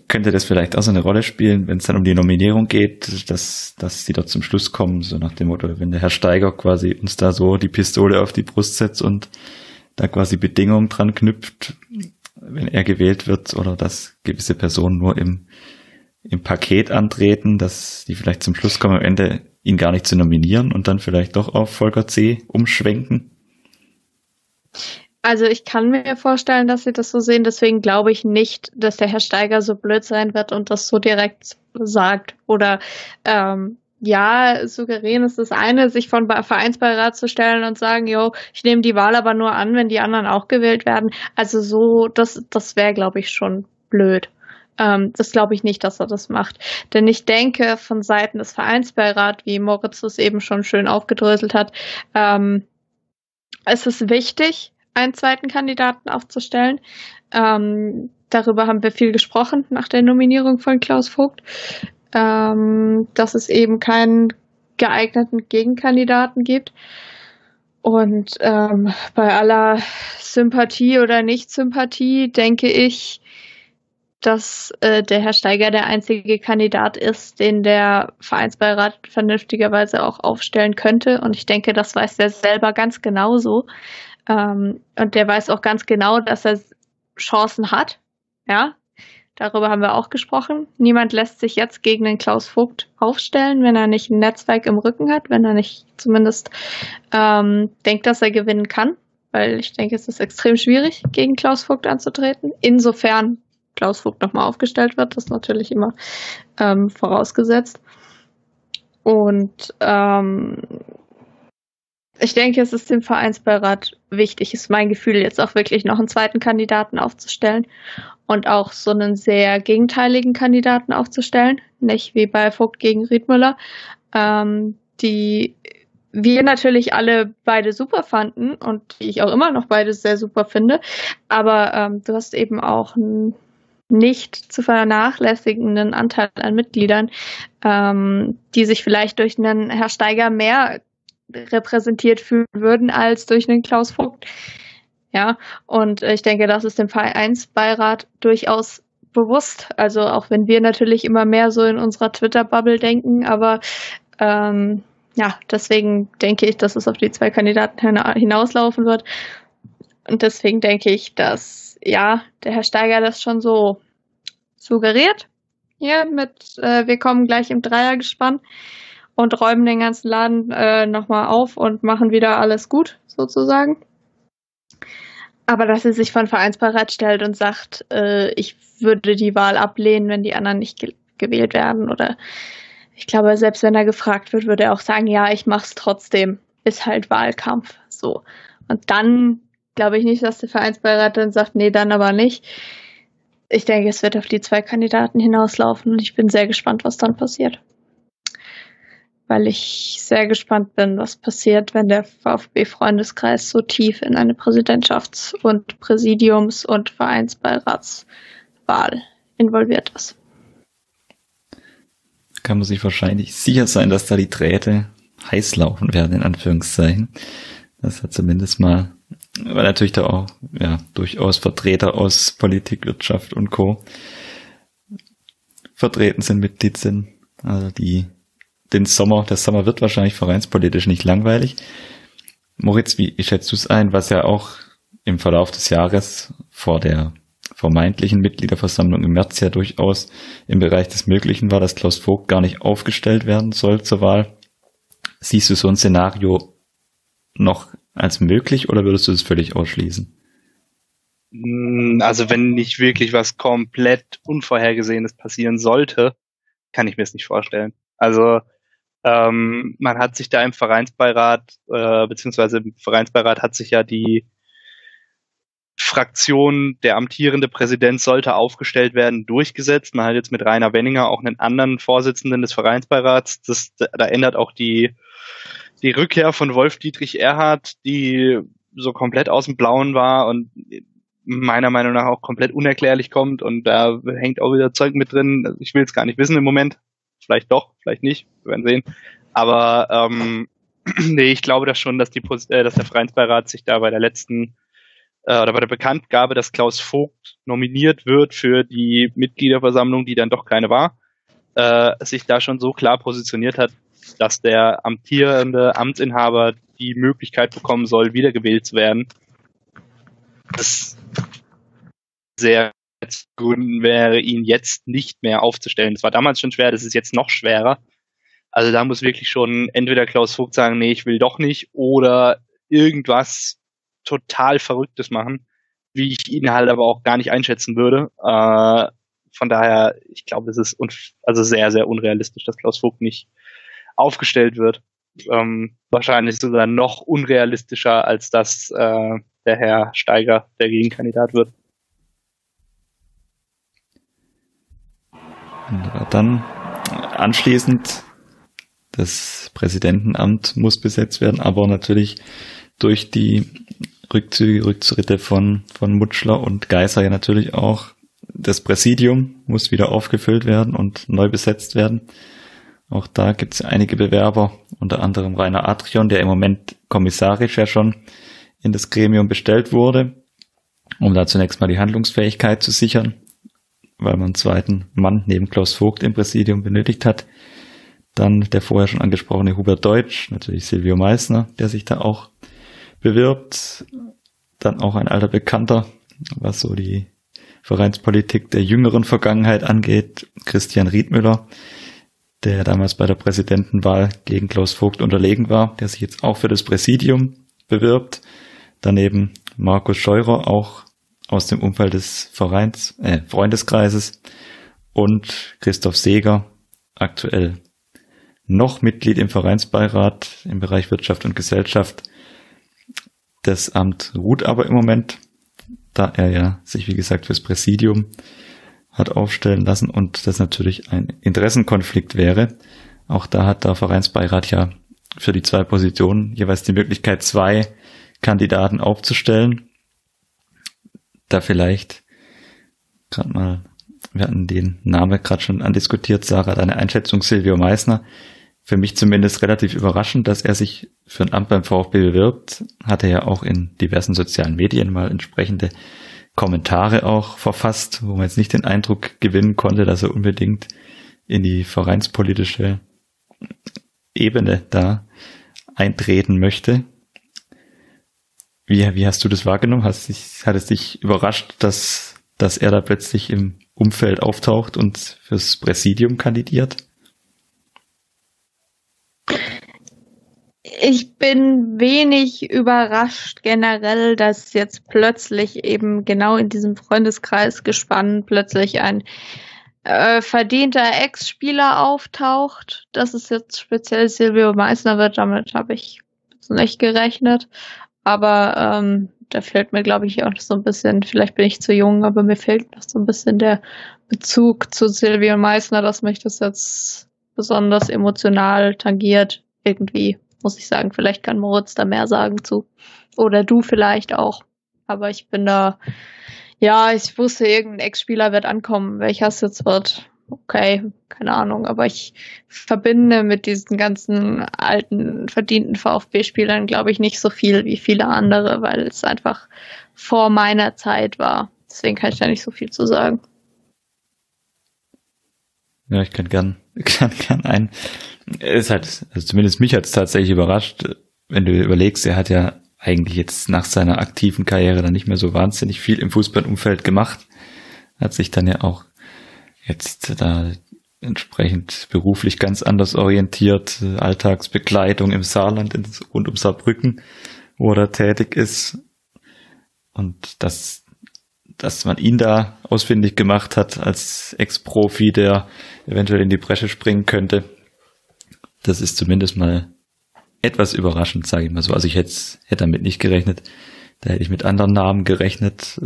[SPEAKER 1] könnte das vielleicht auch so eine Rolle spielen, wenn es dann um die Nominierung geht, dass, dass sie dort zum Schluss kommen, so nach dem Motto, wenn der Herr Steiger quasi uns da so die Pistole auf die Brust setzt und da quasi Bedingungen dran knüpft, wenn er gewählt wird oder dass gewisse Personen nur im, im Paket antreten, dass die vielleicht zum Schluss kommen, am Ende ihn gar nicht zu nominieren und dann vielleicht doch auf Volker C. umschwenken?
[SPEAKER 2] Also ich kann mir vorstellen, dass sie das so sehen. Deswegen glaube ich nicht, dass der Herr Steiger so blöd sein wird und das so direkt sagt. Oder ähm, ja, suggerieren ist das eine, sich von Vereinsbeirat zu stellen und sagen, yo, ich nehme die Wahl aber nur an, wenn die anderen auch gewählt werden. Also so, das, das wäre, glaube ich, schon blöd. Ähm, das glaube ich nicht, dass er das macht. Denn ich denke, von Seiten des Vereinsbeirat, wie Moritz es eben schon schön aufgedröselt hat, ähm, es ist wichtig, einen zweiten Kandidaten aufzustellen. Ähm, darüber haben wir viel gesprochen nach der Nominierung von Klaus Vogt, ähm, dass es eben keinen geeigneten Gegenkandidaten gibt. Und ähm, bei aller Sympathie oder Nicht-Sympathie denke ich, dass äh, der Herr Steiger der einzige Kandidat ist, den der Vereinsbeirat vernünftigerweise auch aufstellen könnte. Und ich denke, das weiß er selber ganz genauso. Ähm, und der weiß auch ganz genau, dass er Chancen hat. Ja, darüber haben wir auch gesprochen. Niemand lässt sich jetzt gegen den Klaus Vogt aufstellen, wenn er nicht ein Netzwerk im Rücken hat, wenn er nicht zumindest ähm, denkt, dass er gewinnen kann. Weil ich denke, es ist extrem schwierig, gegen Klaus Vogt anzutreten. Insofern Klaus Vogt nochmal aufgestellt wird, das natürlich immer ähm, vorausgesetzt. Und ähm, ich denke, es ist dem Vereinsbeirat wichtig, ist mein Gefühl, jetzt auch wirklich noch einen zweiten Kandidaten aufzustellen und auch so einen sehr gegenteiligen Kandidaten aufzustellen, nicht wie bei Vogt gegen Riedmüller, ähm, die wir natürlich alle beide super fanden und die ich auch immer noch beide sehr super finde, aber ähm, du hast eben auch einen nicht zu vernachlässigenden Anteil an Mitgliedern, ähm, die sich vielleicht durch einen Herr Steiger mehr repräsentiert fühlen würden als durch einen Klaus Vogt. Ja, und ich denke, das ist dem Vereinsbeirat durchaus bewusst. Also auch wenn wir natürlich immer mehr so in unserer Twitter-Bubble denken, aber ähm, ja, deswegen denke ich, dass es auf die zwei Kandidaten hinauslaufen wird. Und deswegen denke ich, dass ja, der Herr Steiger das schon so suggeriert hier mit, äh, wir kommen gleich im Dreier gespannt und räumen den ganzen Laden äh, nochmal auf und machen wieder alles gut, sozusagen. Aber dass er sich von Vereinsbeirat stellt und sagt, äh, ich würde die Wahl ablehnen, wenn die anderen nicht ge gewählt werden. Oder ich glaube, selbst wenn er gefragt wird, würde er auch sagen, ja, ich mach's trotzdem. Ist halt Wahlkampf. So. Und dann glaube ich nicht, dass der Vereinsbeirat dann sagt, nee, dann aber nicht. Ich denke, es wird auf die zwei Kandidaten hinauslaufen und ich bin sehr gespannt, was dann passiert weil ich sehr gespannt bin, was passiert, wenn der VfB-Freundeskreis so tief in eine Präsidentschafts- und Präsidiums- und Vereinsbeiratswahl involviert ist.
[SPEAKER 1] Kann man sich wahrscheinlich sicher sein, dass da die Drähte heiß laufen werden, in Anführungszeichen. Das hat zumindest mal, weil natürlich da auch ja, durchaus Vertreter aus Politik, Wirtschaft und Co. vertreten sind, Mitglied sind. Also die den Sommer, der Sommer wird wahrscheinlich vereinspolitisch nicht langweilig. Moritz, wie schätzt du es ein, was ja auch im Verlauf des Jahres vor der vermeintlichen Mitgliederversammlung im März ja durchaus im Bereich des Möglichen war, dass Klaus Vogt gar nicht aufgestellt werden soll zur Wahl. Siehst du so ein Szenario noch als möglich oder würdest du es völlig ausschließen?
[SPEAKER 3] Mm, also wenn nicht wirklich was komplett Unvorhergesehenes passieren sollte, kann ich mir es nicht vorstellen. Also ähm, man hat sich da im Vereinsbeirat, äh, beziehungsweise im Vereinsbeirat hat sich ja die Fraktion, der amtierende Präsident sollte aufgestellt werden, durchgesetzt. Man hat jetzt mit Rainer Wenninger auch einen anderen Vorsitzenden des Vereinsbeirats. Das, da ändert auch die, die Rückkehr von Wolf Dietrich Erhard, die so komplett aus dem Blauen war und meiner Meinung nach auch komplett unerklärlich kommt und da hängt auch wieder Zeug mit drin. Ich will es gar nicht wissen im Moment, Vielleicht doch, vielleicht nicht, wir werden sehen. Aber ähm, nee, ich glaube das schon, dass, die, äh, dass der Vereinsbeirat sich da bei der letzten äh, oder bei der Bekanntgabe, dass Klaus Vogt nominiert wird für die Mitgliederversammlung, die dann doch keine war, äh, sich da schon so klar positioniert hat, dass der amtierende Amtsinhaber die Möglichkeit bekommen soll, wiedergewählt zu werden. Das sehr Gründen wäre, ihn jetzt nicht mehr aufzustellen. Das war damals schon schwer, das ist jetzt noch schwerer. Also da muss wirklich schon entweder Klaus Vogt sagen, nee, ich will doch nicht, oder irgendwas total Verrücktes machen, wie ich ihn halt aber auch gar nicht einschätzen würde. Äh, von daher, ich glaube, es ist also sehr, sehr unrealistisch, dass Klaus Vogt nicht aufgestellt wird. Ähm, wahrscheinlich sogar noch unrealistischer, als dass äh, der Herr Steiger der Gegenkandidat wird.
[SPEAKER 1] Dann anschließend das Präsidentenamt muss besetzt werden, aber natürlich durch die Rückzüge, Rücktritte von, von Mutschler und Geiser ja natürlich auch das Präsidium muss wieder aufgefüllt werden und neu besetzt werden. Auch da gibt es einige Bewerber, unter anderem Rainer Adrian, der im Moment kommissarisch ja schon in das Gremium bestellt wurde, um da zunächst mal die Handlungsfähigkeit zu sichern weil man einen zweiten Mann neben Klaus Vogt im Präsidium benötigt hat. Dann der vorher schon angesprochene Hubert Deutsch, natürlich Silvio Meissner, der sich da auch bewirbt. Dann auch ein alter Bekannter, was so die Vereinspolitik der jüngeren Vergangenheit angeht, Christian Riedmüller, der damals bei der Präsidentenwahl gegen Klaus Vogt unterlegen war, der sich jetzt auch für das Präsidium bewirbt. Daneben Markus Scheurer, auch aus dem Umfeld des Vereins, äh, Freundeskreises und Christoph Seeger, aktuell noch Mitglied im Vereinsbeirat im Bereich Wirtschaft und Gesellschaft. Das Amt ruht aber im Moment, da er ja sich, wie gesagt, fürs Präsidium hat aufstellen lassen und das natürlich ein Interessenkonflikt wäre. Auch da hat der Vereinsbeirat ja für die zwei Positionen jeweils die Möglichkeit, zwei Kandidaten aufzustellen da vielleicht gerade mal, wir hatten den Namen gerade schon andiskutiert, Sarah, deine Einschätzung Silvio Meissner. Für mich zumindest relativ überraschend, dass er sich für ein Amt beim VfB bewirbt. Hat er ja auch in diversen sozialen Medien mal entsprechende Kommentare auch verfasst, wo man jetzt nicht den Eindruck gewinnen konnte, dass er unbedingt in die vereinspolitische Ebene da eintreten möchte. Wie, wie hast du das wahrgenommen? Hast dich, hat es dich überrascht, dass dass er da plötzlich im Umfeld auftaucht und fürs Präsidium kandidiert?
[SPEAKER 2] Ich bin wenig überrascht generell, dass jetzt plötzlich eben genau in diesem Freundeskreis gespannt plötzlich ein äh, verdienter Ex-Spieler auftaucht. Dass es jetzt speziell Silvio Meissner wird, damit habe ich nicht gerechnet. Aber ähm, da fehlt mir, glaube ich, auch so ein bisschen, vielleicht bin ich zu jung, aber mir fehlt noch so ein bisschen der Bezug zu Silvio Meissner, dass mich das jetzt besonders emotional tangiert, irgendwie, muss ich sagen. Vielleicht kann Moritz da mehr sagen zu. Oder du vielleicht auch. Aber ich bin da, ja, ich wusste, irgendein Ex-Spieler wird ankommen. Welcher es jetzt wird, okay, keine Ahnung. Aber ich verbinde mit diesen ganzen alten, verdienten VfB-Spielern, glaube ich, nicht so viel wie viele andere, weil es einfach vor meiner Zeit war. Deswegen kann ich da nicht so viel zu sagen.
[SPEAKER 1] Ja, ich kann gern, kann gern ein. Es ist halt, also zumindest mich hat es tatsächlich überrascht, wenn du überlegst, er hat ja eigentlich jetzt nach seiner aktiven Karriere dann nicht mehr so wahnsinnig viel im Fußballumfeld gemacht. Hat sich dann ja auch jetzt da entsprechend beruflich ganz anders orientiert, Alltagsbekleidung im Saarland rund um Saarbrücken, wo er tätig ist. Und dass, dass man ihn da ausfindig gemacht hat als Ex-Profi, der eventuell in die Bresche springen könnte, das ist zumindest mal etwas überraschend, sage ich mal so. Also ich hätte, hätte damit nicht gerechnet. Da hätte ich mit anderen Namen gerechnet.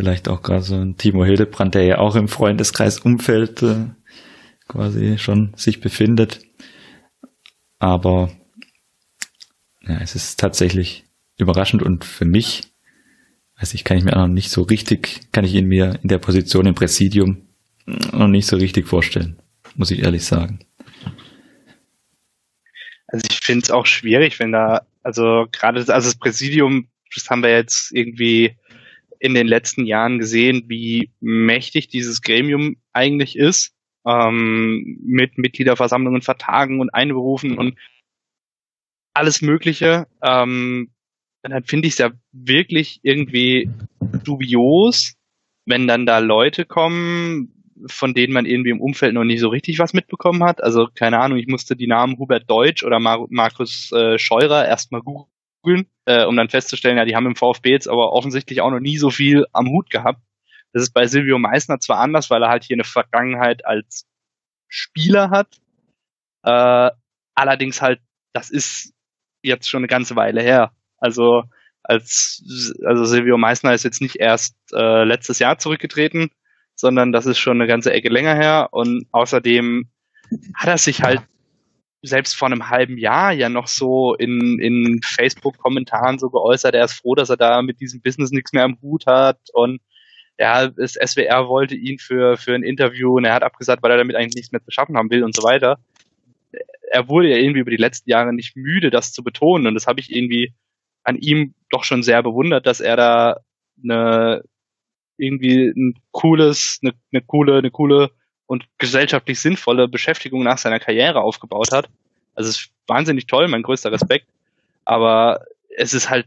[SPEAKER 1] Vielleicht auch gerade so ein Timo Hildebrand, der ja auch im Freundeskreis Umfeld äh, quasi schon sich befindet. Aber ja, es ist tatsächlich überraschend und für mich, weiß ich, kann ich mir auch noch nicht so richtig, kann ich ihn mir in der Position im Präsidium noch nicht so richtig vorstellen, muss ich ehrlich sagen.
[SPEAKER 3] Also ich finde es auch schwierig, wenn da, also gerade also das Präsidium, das haben wir jetzt irgendwie in den letzten Jahren gesehen, wie mächtig dieses Gremium eigentlich ist, ähm, mit Mitgliederversammlungen vertagen und einberufen und alles Mögliche. Ähm, dann finde ich es ja wirklich irgendwie dubios, wenn dann da Leute kommen, von denen man irgendwie im Umfeld noch nicht so richtig was mitbekommen hat. Also keine Ahnung, ich musste die Namen Hubert Deutsch oder Mar Markus äh, Scheurer erstmal googeln, äh, um dann festzustellen, ja, die haben im VfB jetzt aber offensichtlich auch noch nie so viel am Hut gehabt. Das ist bei Silvio Meissner zwar anders, weil er halt hier eine Vergangenheit als Spieler hat, äh, allerdings halt, das ist jetzt schon eine ganze Weile her. Also als also Silvio Meissner ist jetzt nicht erst äh, letztes Jahr zurückgetreten, sondern das ist schon eine ganze Ecke länger her. Und außerdem hat er sich halt selbst vor einem halben Jahr ja noch so in, in Facebook-Kommentaren so geäußert, er ist froh, dass er da mit diesem Business nichts mehr am Hut hat und ja, das SWR wollte ihn für, für ein Interview und er hat abgesagt, weil er damit eigentlich nichts mehr zu schaffen haben will und so weiter. Er wurde ja irgendwie über die letzten Jahre nicht müde, das zu betonen und das habe ich irgendwie an ihm doch schon sehr bewundert, dass er da eine irgendwie ein cooles, eine, eine coole, eine coole und gesellschaftlich sinnvolle Beschäftigung nach seiner Karriere aufgebaut hat. Also es ist wahnsinnig toll, mein größter Respekt. Aber es ist halt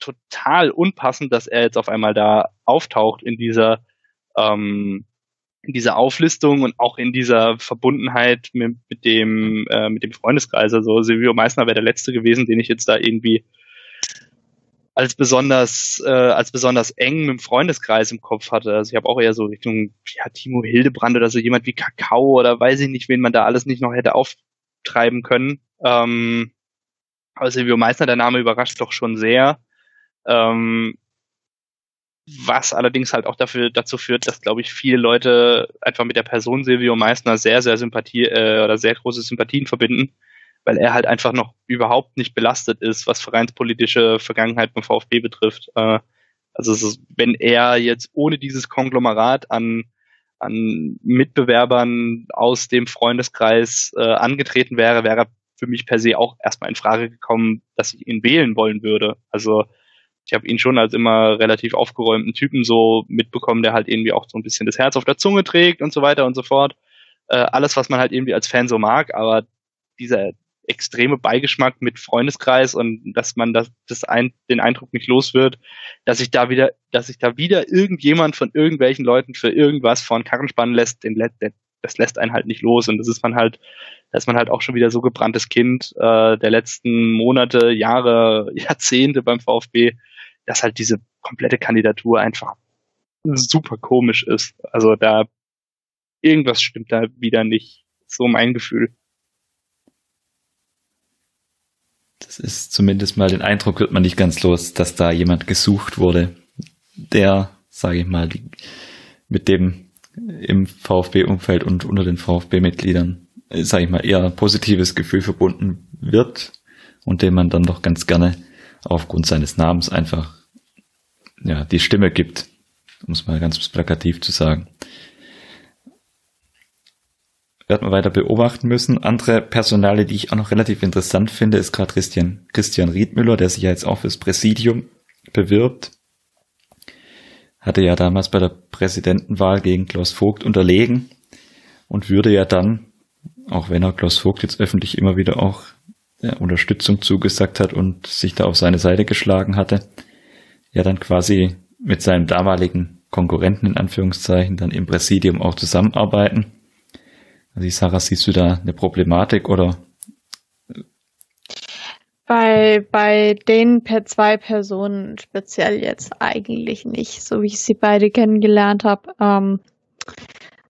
[SPEAKER 3] total unpassend, dass er jetzt auf einmal da auftaucht in dieser ähm, in dieser Auflistung und auch in dieser Verbundenheit mit, mit dem äh, mit dem Freundeskreis. Also Silvio Meissner wäre der letzte gewesen, den ich jetzt da irgendwie als besonders äh, als besonders eng mit dem Freundeskreis im Kopf hatte. Also ich habe auch eher so Richtung ja, Timo Hildebrand oder so jemand wie Kakao oder weiß ich nicht, wen man da alles nicht noch hätte auftreiben können. Ähm, aber Silvio Meissner, der Name überrascht doch schon sehr. Ähm, was allerdings halt auch dafür dazu führt, dass glaube ich viele Leute einfach mit der Person Silvio Meissner sehr sehr Sympathie äh, oder sehr große Sympathien verbinden weil er halt einfach noch überhaupt nicht belastet ist, was vereinspolitische Vergangenheit beim VfB betrifft. Äh, also ist, wenn er jetzt ohne dieses Konglomerat an an Mitbewerbern aus dem Freundeskreis äh, angetreten wäre, wäre für mich per se auch erstmal in Frage gekommen, dass ich ihn wählen wollen würde. Also ich habe ihn schon als immer relativ aufgeräumten Typen so mitbekommen, der halt irgendwie auch so ein bisschen das Herz auf der Zunge trägt und so weiter und so fort. Äh, alles, was man halt irgendwie als Fan so mag, aber dieser extreme Beigeschmack mit Freundeskreis und dass man das, das ein, den Eindruck nicht los wird, dass sich da wieder, dass sich da wieder irgendjemand von irgendwelchen Leuten für irgendwas vor den Karren spannen lässt, den, der, das lässt einen halt nicht los und das ist man halt, da ist man halt auch schon wieder so gebranntes Kind äh, der letzten Monate, Jahre, Jahrzehnte beim VfB, dass halt diese komplette Kandidatur einfach super komisch ist. Also da irgendwas stimmt da wieder nicht. So mein Gefühl.
[SPEAKER 1] Das ist zumindest mal den Eindruck wird man nicht ganz los, dass da jemand gesucht wurde, der, sage ich mal, mit dem im VfB-Umfeld und unter den VfB-Mitgliedern, sage ich mal, eher positives Gefühl verbunden wird und dem man dann doch ganz gerne aufgrund seines Namens einfach ja die Stimme gibt, um es mal ganz plakativ zu sagen werden wir weiter beobachten müssen. Andere Personale, die ich auch noch relativ interessant finde, ist gerade Christian, Christian Riedmüller, der sich ja jetzt auch fürs Präsidium bewirbt. Hatte ja damals bei der Präsidentenwahl gegen Klaus Vogt unterlegen und würde ja dann, auch wenn er Klaus Vogt jetzt öffentlich immer wieder auch ja, Unterstützung zugesagt hat und sich da auf seine Seite geschlagen hatte, ja dann quasi mit seinem damaligen Konkurrenten in Anführungszeichen dann im Präsidium auch zusammenarbeiten. Also Sarah, siehst du da eine Problematik oder?
[SPEAKER 2] Bei, bei den per zwei Personen speziell jetzt eigentlich nicht, so wie ich sie beide kennengelernt habe. Ähm,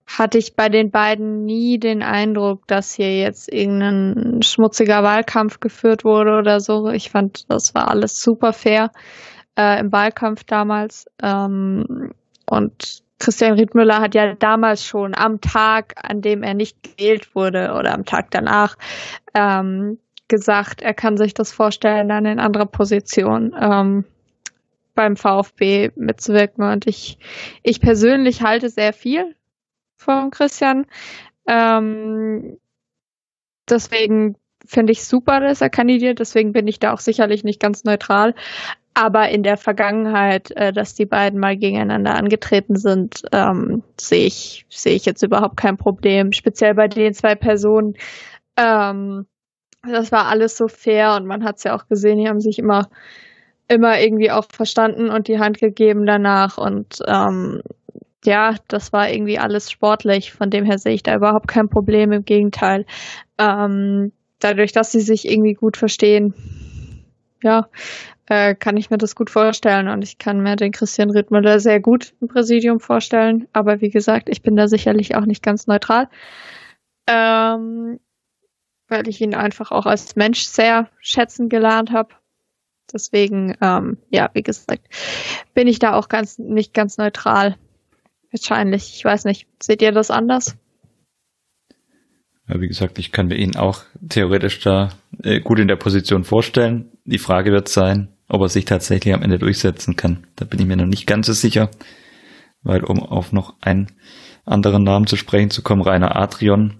[SPEAKER 2] hatte ich bei den beiden nie den Eindruck, dass hier jetzt irgendein schmutziger Wahlkampf geführt wurde oder so. Ich fand, das war alles super fair äh, im Wahlkampf damals. Ähm, und Christian Riedmüller hat ja damals schon am Tag, an dem er nicht gewählt wurde oder am Tag danach, ähm, gesagt, er kann sich das vorstellen, dann in anderer Position ähm, beim VfB mitzuwirken. Und ich, ich persönlich halte sehr viel von Christian. Ähm, deswegen finde ich super, dass er kandidiert. Deswegen bin ich da auch sicherlich nicht ganz neutral. Aber in der Vergangenheit, äh, dass die beiden mal gegeneinander angetreten sind, ähm, sehe ich, sehe ich jetzt überhaupt kein Problem. Speziell bei den zwei Personen. Ähm, das war alles so fair und man hat es ja auch gesehen, die haben sich immer, immer irgendwie auch verstanden und die Hand gegeben danach. Und ähm, ja, das war irgendwie alles sportlich. Von dem her sehe ich da überhaupt kein Problem. Im Gegenteil. Ähm, dadurch, dass sie sich irgendwie gut verstehen, ja, äh, kann ich mir das gut vorstellen und ich kann mir den Christian Rittmüller sehr gut im Präsidium vorstellen. Aber wie gesagt, ich bin da sicherlich auch nicht ganz neutral, ähm, weil ich ihn einfach auch als Mensch sehr schätzen gelernt habe. Deswegen, ähm, ja, wie gesagt, bin ich da auch ganz nicht ganz neutral. Wahrscheinlich, ich weiß nicht. Seht ihr das anders?
[SPEAKER 1] Wie gesagt, ich kann mir ihn auch theoretisch da äh, gut in der Position vorstellen. Die Frage wird sein, ob er sich tatsächlich am Ende durchsetzen kann. Da bin ich mir noch nicht ganz so sicher, weil um auf noch einen anderen Namen zu sprechen zu kommen, Rainer Adrian,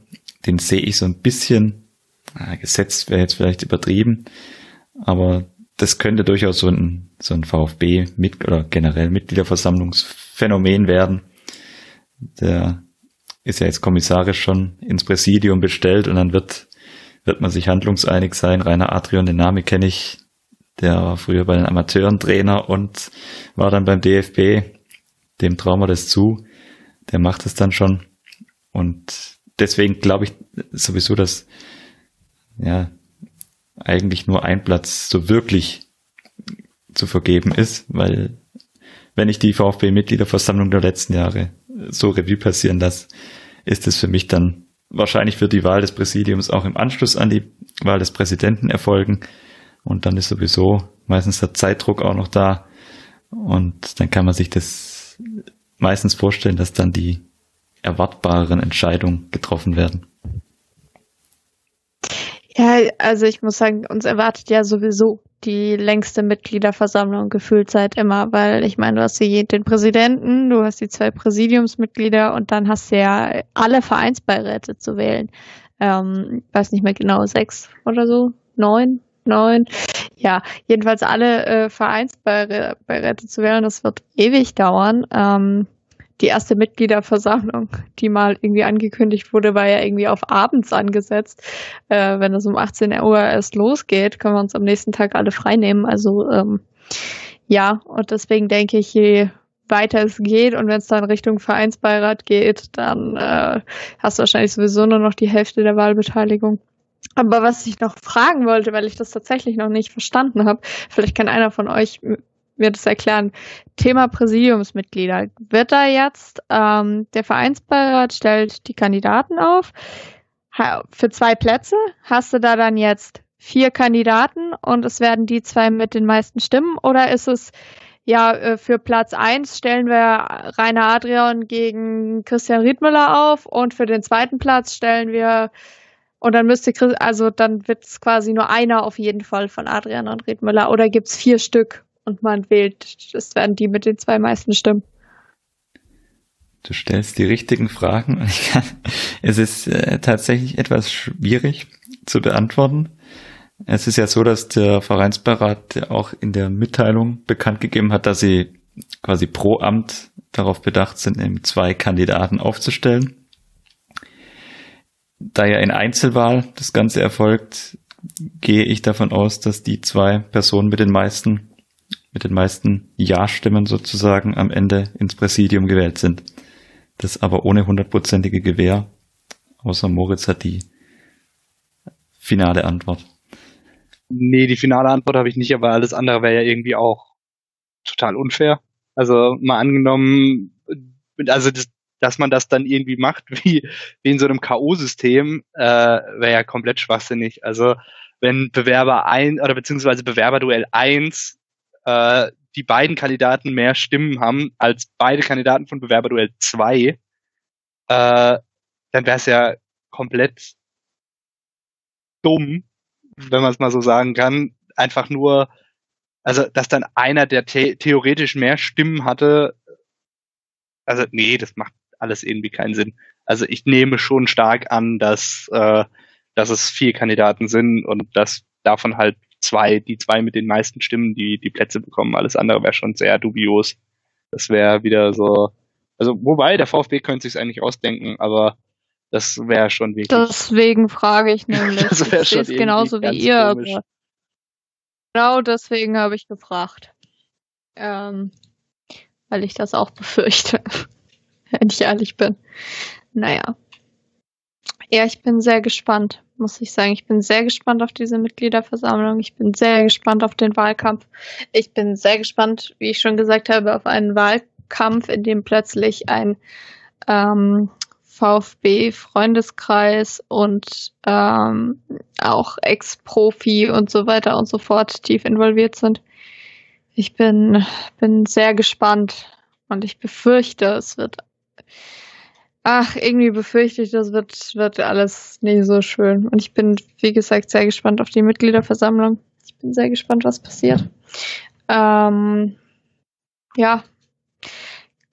[SPEAKER 1] den sehe ich so ein bisschen, na, gesetzt wäre jetzt vielleicht übertrieben, aber das könnte durchaus so ein, so ein VfB mit oder generell Mitgliederversammlungsphänomen werden. Der ist ja jetzt kommissarisch schon ins Präsidium bestellt und dann wird, wird man sich handlungseinig sein. Rainer Adrian, den Namen kenne ich, der war früher bei den Amateuren Trainer und war dann beim DFB. Dem trauen wir das zu. Der macht es dann schon. Und deswegen glaube ich sowieso, dass ja eigentlich nur ein Platz so wirklich zu vergeben ist, weil wenn ich die VfB-Mitgliederversammlung der letzten Jahre so Revue passieren lasse, ist es für mich dann wahrscheinlich für die Wahl des Präsidiums auch im Anschluss an die Wahl des Präsidenten erfolgen. Und dann ist sowieso meistens der Zeitdruck auch noch da. Und dann kann man sich das meistens vorstellen, dass dann die erwartbareren Entscheidungen getroffen werden.
[SPEAKER 2] Ja, also ich muss sagen, uns erwartet ja sowieso die längste Mitgliederversammlung gefühlt seit immer, weil ich meine, du hast hier den Präsidenten, du hast die zwei Präsidiumsmitglieder und dann hast du ja alle Vereinsbeiräte zu wählen. Ähm, weiß nicht mehr genau, sechs oder so, neun, neun. Ja, jedenfalls alle äh, Vereinsbeiräte zu wählen, das wird ewig dauern. Ähm, die erste Mitgliederversammlung, die mal irgendwie angekündigt wurde, war ja irgendwie auf abends angesetzt. Äh, wenn es um 18 Uhr erst losgeht, können wir uns am nächsten Tag alle freinehmen. Also ähm, ja, und deswegen denke ich, je weiter es geht und wenn es dann Richtung Vereinsbeirat geht, dann äh, hast du wahrscheinlich sowieso nur noch die Hälfte der Wahlbeteiligung. Aber was ich noch fragen wollte, weil ich das tatsächlich noch nicht verstanden habe, vielleicht kann einer von euch mir das erklären. Thema Präsidiumsmitglieder. Wird da jetzt ähm, der Vereinsbeirat stellt die Kandidaten auf für zwei Plätze? Hast du da dann jetzt vier Kandidaten und es werden die zwei mit den meisten Stimmen? Oder ist es ja, äh, für Platz eins stellen wir Rainer Adrian gegen Christian Riedmüller auf und für den zweiten Platz stellen wir und dann müsste also dann wird es quasi nur einer auf jeden Fall von Adrian und Riedmüller oder gibt es vier Stück und man wählt, es werden die mit den zwei meisten Stimmen.
[SPEAKER 1] Du stellst die richtigen Fragen es ist äh, tatsächlich etwas schwierig zu beantworten. Es ist ja so, dass der Vereinsbeirat auch in der Mitteilung bekannt gegeben hat, dass sie quasi pro Amt darauf bedacht sind, eben zwei Kandidaten aufzustellen. Da ja in Einzelwahl das Ganze erfolgt, gehe ich davon aus, dass die zwei Personen mit den meisten, mit den meisten Ja-Stimmen sozusagen am Ende ins Präsidium gewählt sind. Das aber ohne hundertprozentige Gewähr. Außer Moritz hat die finale Antwort.
[SPEAKER 3] Nee, die finale Antwort habe ich nicht, aber alles andere wäre ja irgendwie auch total unfair. Also mal angenommen, also das, dass man das dann irgendwie macht, wie, wie in so einem K.O.-System, äh, wäre ja komplett schwachsinnig. Also wenn Bewerber ein oder beziehungsweise Bewerberduell eins äh, die beiden Kandidaten mehr Stimmen haben als beide Kandidaten von Bewerberduell zwei, äh, dann wäre es ja komplett dumm, wenn man es mal so sagen kann, einfach nur, also dass dann einer, der the theoretisch mehr Stimmen hatte, also nee, das macht alles irgendwie keinen Sinn. Also ich nehme schon stark an, dass, äh, dass es vier Kandidaten sind und dass davon halt zwei, die zwei mit den meisten Stimmen, die die Plätze bekommen. Alles andere wäre schon sehr dubios. Das wäre wieder so, also wobei der VfB könnte sich eigentlich ausdenken, aber das wäre schon wirklich.
[SPEAKER 2] Deswegen frage ich nämlich.
[SPEAKER 3] das wäre schon
[SPEAKER 2] genauso wie ihr. Genau deswegen habe ich gefragt. Ähm, weil ich das auch befürchte. Wenn ich ehrlich bin. Naja. Ja, ich bin sehr gespannt, muss ich sagen. Ich bin sehr gespannt auf diese Mitgliederversammlung. Ich bin sehr gespannt auf den Wahlkampf. Ich bin sehr gespannt, wie ich schon gesagt habe, auf einen Wahlkampf, in dem plötzlich ein ähm, VfB-Freundeskreis und ähm, auch Ex-Profi und so weiter und so fort tief involviert sind. Ich bin, bin sehr gespannt und ich befürchte, es wird. Ach, irgendwie befürchte ich, das wird, wird alles nicht so schön. Und ich bin, wie gesagt, sehr gespannt auf die Mitgliederversammlung. Ich bin sehr gespannt, was passiert. Ähm, ja,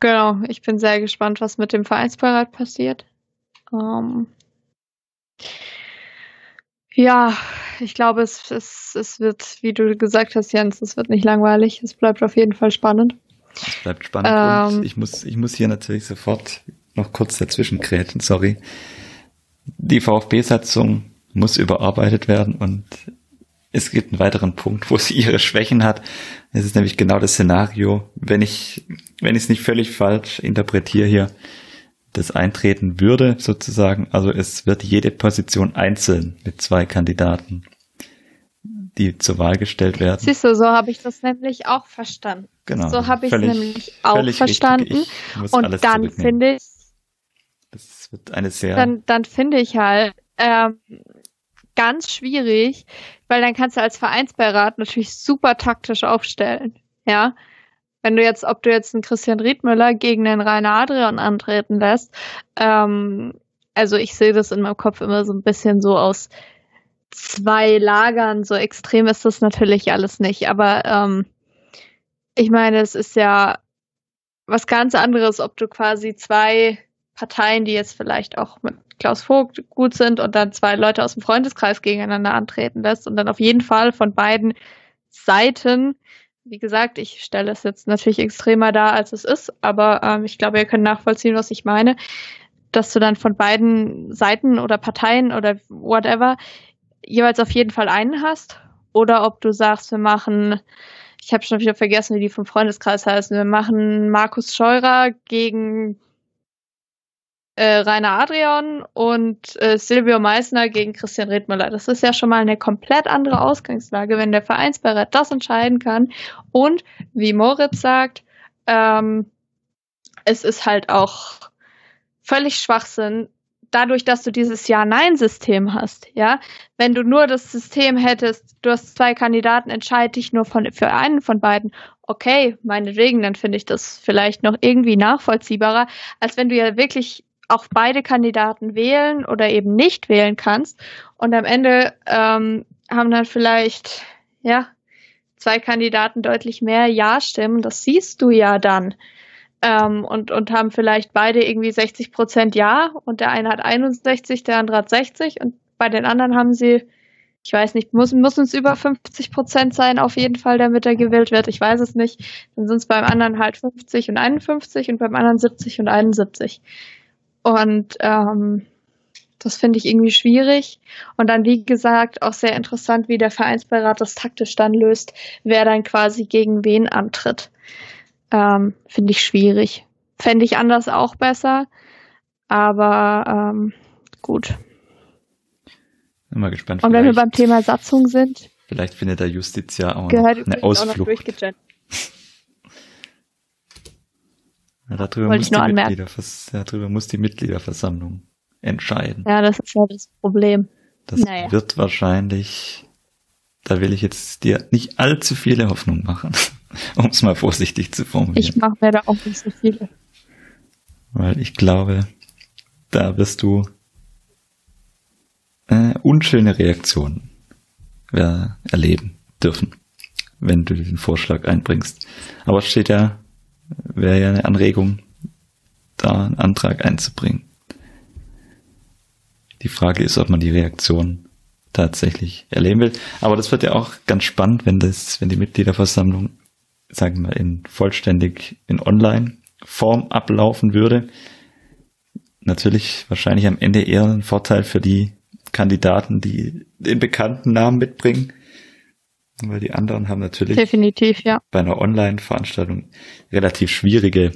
[SPEAKER 2] Genau, ich bin sehr gespannt, was mit dem Vereinsbeirat passiert. Ähm, ja, ich glaube, es, es, es wird, wie du gesagt hast, Jens, es wird nicht langweilig. Es bleibt auf jeden Fall spannend.
[SPEAKER 1] Es bleibt spannend ähm, und ich muss, ich muss hier natürlich sofort noch kurz dazwischen kräten, sorry. Die VfB-Satzung muss überarbeitet werden und es gibt einen weiteren Punkt, wo sie ihre Schwächen hat. Es ist nämlich genau das Szenario, wenn ich, wenn ich es nicht völlig falsch interpretiere hier, das eintreten würde, sozusagen. Also es wird jede Position einzeln mit zwei Kandidaten, die zur Wahl gestellt werden.
[SPEAKER 2] Siehst du, so habe ich das nämlich auch verstanden.
[SPEAKER 1] Genau.
[SPEAKER 2] So habe ich es nämlich auch verstanden. Und dann finde ich,
[SPEAKER 1] wird eine sehr.
[SPEAKER 2] Dann, dann finde ich halt, ähm, ganz schwierig, weil dann kannst du als Vereinsbeirat natürlich super taktisch aufstellen. Ja. Wenn du jetzt, ob du jetzt einen Christian Riedmüller gegen den Rainer Adrian antreten lässt, ähm, also ich sehe das in meinem Kopf immer so ein bisschen so aus zwei Lagern, so extrem ist das natürlich alles nicht, aber ähm, ich meine, es ist ja was ganz anderes, ob du quasi zwei Parteien, die jetzt vielleicht auch mit Klaus Vogt gut sind und dann zwei Leute aus dem Freundeskreis gegeneinander antreten lässt und dann auf jeden Fall von beiden Seiten. Wie gesagt, ich stelle es jetzt natürlich extremer dar, als es ist, aber ähm, ich glaube, ihr könnt nachvollziehen, was ich meine, dass du dann von beiden Seiten oder Parteien oder whatever jeweils auf jeden Fall einen hast oder ob du sagst, wir machen, ich habe schon wieder vergessen, wie die vom Freundeskreis heißen, wir machen Markus Scheurer gegen äh, Rainer Adrian und äh, Silvio Meissner gegen Christian Redmüller. Das ist ja schon mal eine komplett andere Ausgangslage, wenn der Vereinsbeirat das entscheiden kann. Und wie Moritz sagt, ähm, es ist halt auch völlig Schwachsinn, dadurch, dass du dieses Ja-Nein-System hast, ja, wenn du nur das System hättest, du hast zwei Kandidaten, entscheide dich nur von, für einen von beiden, okay, meinetwegen, dann finde ich das vielleicht noch irgendwie nachvollziehbarer, als wenn du ja wirklich auch beide Kandidaten wählen oder eben nicht wählen kannst. Und am Ende ähm, haben dann vielleicht, ja, zwei Kandidaten deutlich mehr Ja-Stimmen. Das siehst du ja dann. Ähm, und, und haben vielleicht beide irgendwie 60 Prozent Ja und der eine hat 61, der andere hat 60 und bei den anderen haben sie, ich weiß nicht, muss, muss es über 50 Prozent sein auf jeden Fall, damit er gewählt wird. Ich weiß es nicht. Dann sind es beim anderen halt 50 und 51 und beim anderen 70 und 71. Und ähm, das finde ich irgendwie schwierig. Und dann, wie gesagt, auch sehr interessant, wie der Vereinsbeirat das taktisch dann löst, wer dann quasi gegen wen antritt. Ähm, finde ich schwierig. Fände ich anders auch besser. Aber ähm, gut.
[SPEAKER 1] Bin mal gespannt.
[SPEAKER 2] Und wenn wir beim Thema Satzung sind.
[SPEAKER 1] Vielleicht findet der Justiz ja auch eine Ausflucht. Ja, darüber, muss die darüber muss die Mitgliederversammlung entscheiden.
[SPEAKER 2] Ja, das ist ja das Problem.
[SPEAKER 1] Das naja. wird wahrscheinlich, da will ich jetzt dir nicht allzu viele Hoffnung machen, um es mal vorsichtig zu formulieren.
[SPEAKER 2] Ich mache mir da auch nicht so viele.
[SPEAKER 1] Weil ich glaube, da wirst du äh, unschöne Reaktionen äh, erleben dürfen, wenn du den Vorschlag einbringst. Aber es steht ja wäre ja eine Anregung, da einen Antrag einzubringen. Die Frage ist, ob man die Reaktion tatsächlich erleben will. Aber das wird ja auch ganz spannend, wenn das, wenn die Mitgliederversammlung, sagen wir in vollständig in Online-Form ablaufen würde. Natürlich wahrscheinlich am Ende eher ein Vorteil für die Kandidaten, die den bekannten Namen mitbringen, weil die anderen haben natürlich
[SPEAKER 2] definitiv ja.
[SPEAKER 1] bei einer Online-Veranstaltung relativ schwierige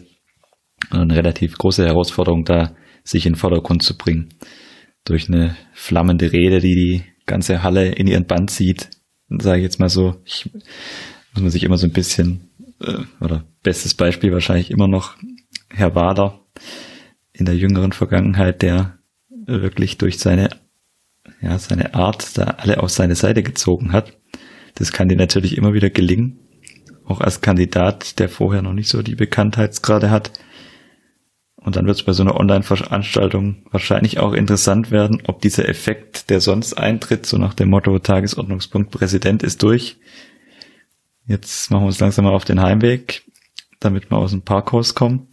[SPEAKER 1] eine relativ große Herausforderung, da sich in den Vordergrund zu bringen. Durch eine flammende Rede, die die ganze Halle in ihren Band zieht, sage ich jetzt mal so, ich, muss man sich immer so ein bisschen, äh, oder bestes Beispiel wahrscheinlich immer noch Herr Wader in der jüngeren Vergangenheit, der wirklich durch seine, ja, seine Art da alle auf seine Seite gezogen hat das kann dir natürlich immer wieder gelingen, auch als Kandidat, der vorher noch nicht so die Bekanntheitsgrade hat. Und dann wird es bei so einer Online-Veranstaltung wahrscheinlich auch interessant werden, ob dieser Effekt, der sonst eintritt, so nach dem Motto Tagesordnungspunkt Präsident ist durch. Jetzt machen wir uns langsam mal auf den Heimweg, damit wir aus dem Parkhaus kommen.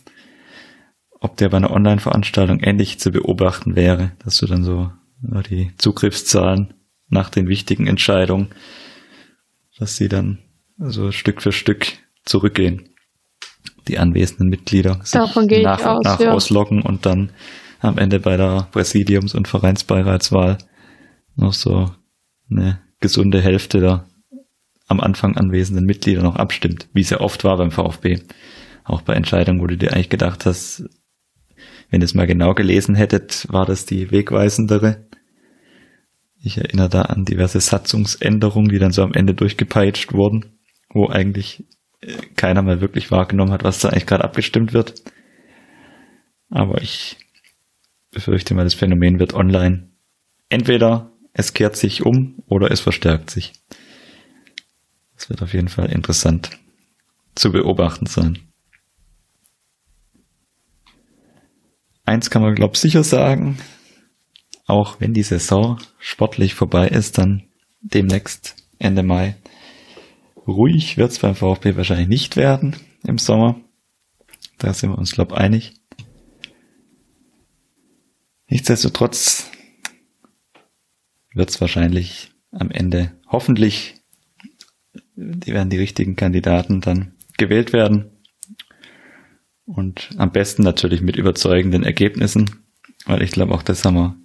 [SPEAKER 1] Ob der bei einer Online-Veranstaltung ähnlich zu beobachten wäre, dass du dann so die Zugriffszahlen nach den wichtigen Entscheidungen dass sie dann also Stück für Stück zurückgehen. Die anwesenden Mitglieder sich nach und aus, nach ja. ausloggen und dann am Ende bei der Präsidiums- und Vereinsbeiratswahl noch so eine gesunde Hälfte der am Anfang anwesenden Mitglieder noch abstimmt, wie es ja oft war beim VfB. Auch bei Entscheidungen, wo du dir eigentlich gedacht hast, wenn ihr es mal genau gelesen hättet, war das die wegweisendere. Ich erinnere da an diverse Satzungsänderungen, die dann so am Ende durchgepeitscht wurden, wo eigentlich äh, keiner mehr wirklich wahrgenommen hat, was da eigentlich gerade abgestimmt wird. Aber ich befürchte mal, das Phänomen wird online entweder es kehrt sich um oder es verstärkt sich. Es wird auf jeden Fall interessant zu beobachten sein. Eins kann man, glaube ich, sicher sagen auch wenn die Saison sportlich vorbei ist, dann demnächst Ende Mai. Ruhig wird es beim VfB wahrscheinlich nicht werden im Sommer. Da sind wir uns, glaube ich, einig. Nichtsdestotrotz wird es wahrscheinlich am Ende hoffentlich die werden die richtigen Kandidaten dann gewählt werden. Und am besten natürlich mit überzeugenden Ergebnissen, weil ich glaube auch das haben wir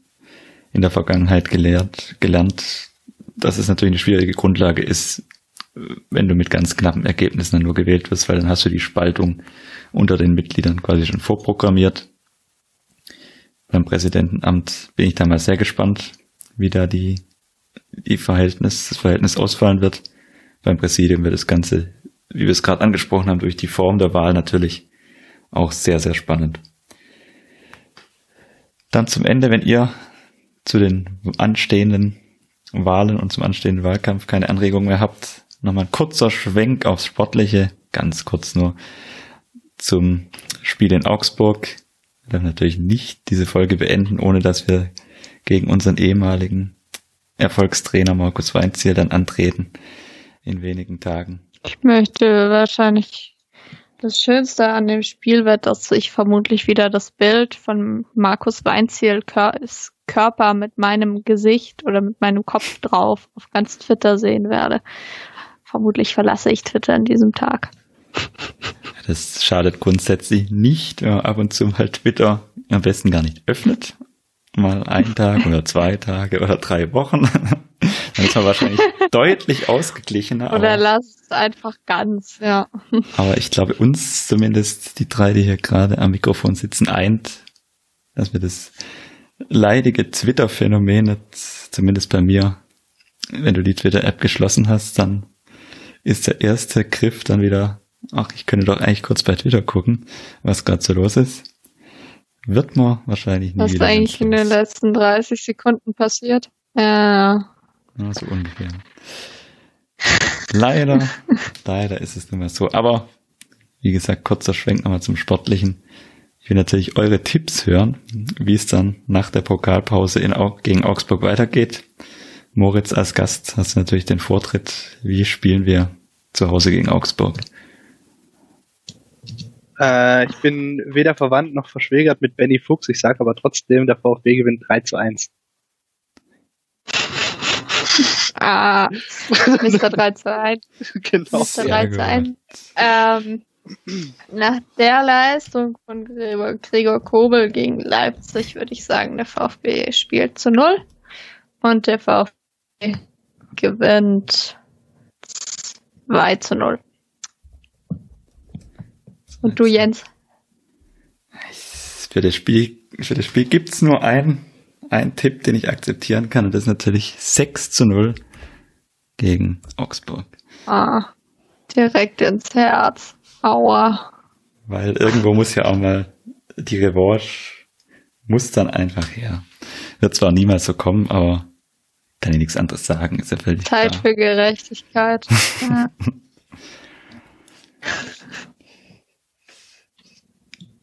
[SPEAKER 1] in der Vergangenheit gelehrt, gelernt, dass es natürlich eine schwierige Grundlage ist, wenn du mit ganz knappen Ergebnissen nur gewählt wirst, weil dann hast du die Spaltung unter den Mitgliedern quasi schon vorprogrammiert. Beim Präsidentenamt bin ich da mal sehr gespannt, wie da die, die Verhältnis, das Verhältnis ausfallen wird. Beim Präsidium wird das Ganze, wie wir es gerade angesprochen haben, durch die Form der Wahl natürlich auch sehr, sehr spannend. Dann zum Ende, wenn ihr zu den anstehenden Wahlen und zum anstehenden Wahlkampf keine Anregungen mehr habt, nochmal ein kurzer Schwenk aufs Sportliche, ganz kurz nur zum Spiel in Augsburg. Wir werden natürlich nicht diese Folge beenden, ohne dass wir gegen unseren ehemaligen Erfolgstrainer Markus Weinziel dann antreten in wenigen Tagen.
[SPEAKER 2] Ich möchte wahrscheinlich das Schönste an dem Spiel wird, dass ich vermutlich wieder das Bild von Markus Weinziel Körper mit meinem Gesicht oder mit meinem Kopf drauf auf ganz Twitter sehen werde. Vermutlich verlasse ich Twitter an diesem Tag.
[SPEAKER 1] Das schadet grundsätzlich nicht, wenn man ab und zu mal Twitter am besten gar nicht öffnet. Mal einen Tag oder zwei Tage oder drei Wochen. Dann ist man wahrscheinlich deutlich ausgeglichener.
[SPEAKER 2] Oder lass es einfach ganz, ja.
[SPEAKER 1] Aber ich glaube, uns zumindest, die drei, die hier gerade am Mikrofon sitzen, eint, dass wir das leidige Twitter-Phänomen, zumindest bei mir, wenn du die Twitter-App geschlossen hast, dann ist der erste Griff dann wieder, ach, ich könnte doch eigentlich kurz bei Twitter gucken, was gerade so los ist. Wird man wahrscheinlich
[SPEAKER 2] nie Was ist eigentlich in den letzten 30 Sekunden passiert? Ja.
[SPEAKER 1] Ja, so ungefähr. leider, leider ist es nicht mehr so. Aber wie gesagt, kurzer Schwenk nochmal zum Sportlichen. Ich will natürlich eure Tipps hören, wie es dann nach der Pokalpause in, gegen Augsburg weitergeht. Moritz als Gast hast du natürlich den Vortritt. Wie spielen wir zu Hause gegen Augsburg?
[SPEAKER 3] Äh, ich bin weder verwandt noch verschwägert mit Benny Fuchs. Ich sage aber trotzdem, der VfB gewinnt 3 zu 1.
[SPEAKER 2] Ah, Mr. 3 zu 1.
[SPEAKER 3] Genau.
[SPEAKER 2] Mr. 3 zu 1. Ähm, nach der Leistung von Gregor, Gregor Kobel gegen Leipzig würde ich sagen, der VfB spielt zu 0 und der VfB gewinnt 2 zu 0. Und du, Jens?
[SPEAKER 1] Für das Spiel, für das Spiel gibt's nur einen, einen Tipp, den ich akzeptieren kann, und das ist natürlich 6 zu 0 gegen Augsburg.
[SPEAKER 2] Ah, direkt ins Herz. Aua.
[SPEAKER 1] Weil irgendwo muss ja auch mal die Revanche muss dann einfach her. Wird zwar niemals so kommen, aber kann ich nichts anderes sagen, ist ja völlig
[SPEAKER 2] Zeit klar. für Gerechtigkeit. ja.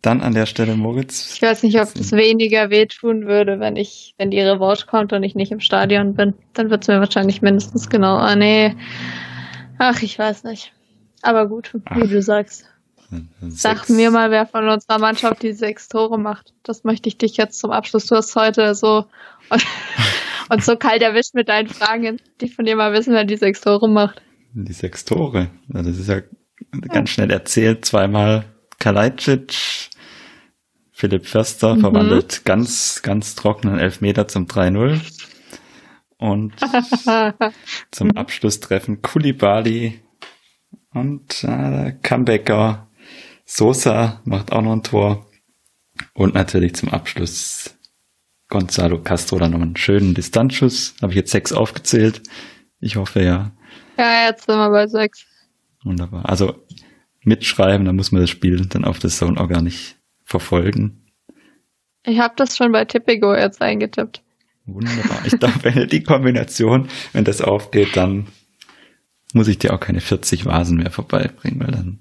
[SPEAKER 1] Dann an der Stelle Moritz.
[SPEAKER 2] Ich weiß nicht, ob es weniger wehtun würde, wenn ich, wenn die Revanche kommt und ich nicht im Stadion bin. Dann wird es mir wahrscheinlich mindestens genau. Ah, nee. Ach, ich weiß nicht. Aber gut, wie Ach. du sagst. Sag mir mal, wer von unserer Mannschaft die sechs Tore macht. Das möchte ich dich jetzt zum Abschluss. Du hast heute so und so kalt erwischt mit deinen Fragen. Die von dir mal wissen, wer die sechs Tore macht.
[SPEAKER 1] Die sechs Tore. Das ist ja ganz schnell erzählt. Zweimal Kalajdzic, Philipp Förster mhm. verwandelt ganz, ganz trockenen Elfmeter zum 3-0. Und zum. Abschlusstreffen Kulibali und äh, Comebacker Sosa macht auch noch ein Tor. Und natürlich zum Abschluss Gonzalo Castro dann noch einen schönen Distanzschuss. Habe ich jetzt sechs aufgezählt. Ich hoffe ja.
[SPEAKER 2] Ja, jetzt sind wir bei sechs.
[SPEAKER 1] Wunderbar. Also mitschreiben, dann muss man das Spiel dann auf der Zone auch gar nicht verfolgen.
[SPEAKER 2] Ich habe das schon bei Tippigo jetzt eingetippt.
[SPEAKER 1] Wunderbar. Ich glaube, wenn die Kombination, wenn das aufgeht, dann muss ich dir auch keine 40 Vasen mehr vorbeibringen, weil dann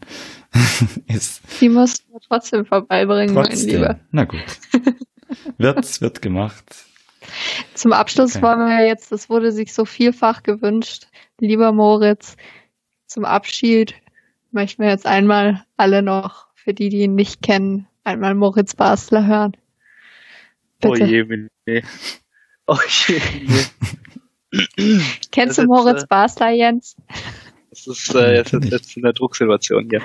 [SPEAKER 1] ist.
[SPEAKER 2] Die musst du trotzdem vorbeibringen, trotzdem. mein Lieber.
[SPEAKER 1] Na gut. Wird's, wird gemacht.
[SPEAKER 2] Zum Abschluss okay. wollen wir jetzt, das wurde sich so vielfach gewünscht, lieber Moritz, zum Abschied möchten wir jetzt einmal alle noch, für die, die ihn nicht kennen, einmal Moritz Basler hören.
[SPEAKER 3] Bitte. Oh je, nee. Oh je, nee.
[SPEAKER 2] Kennst du Moritz äh, Basler, Jens?
[SPEAKER 3] Das ist äh, jetzt, jetzt in der Drucksituation hier.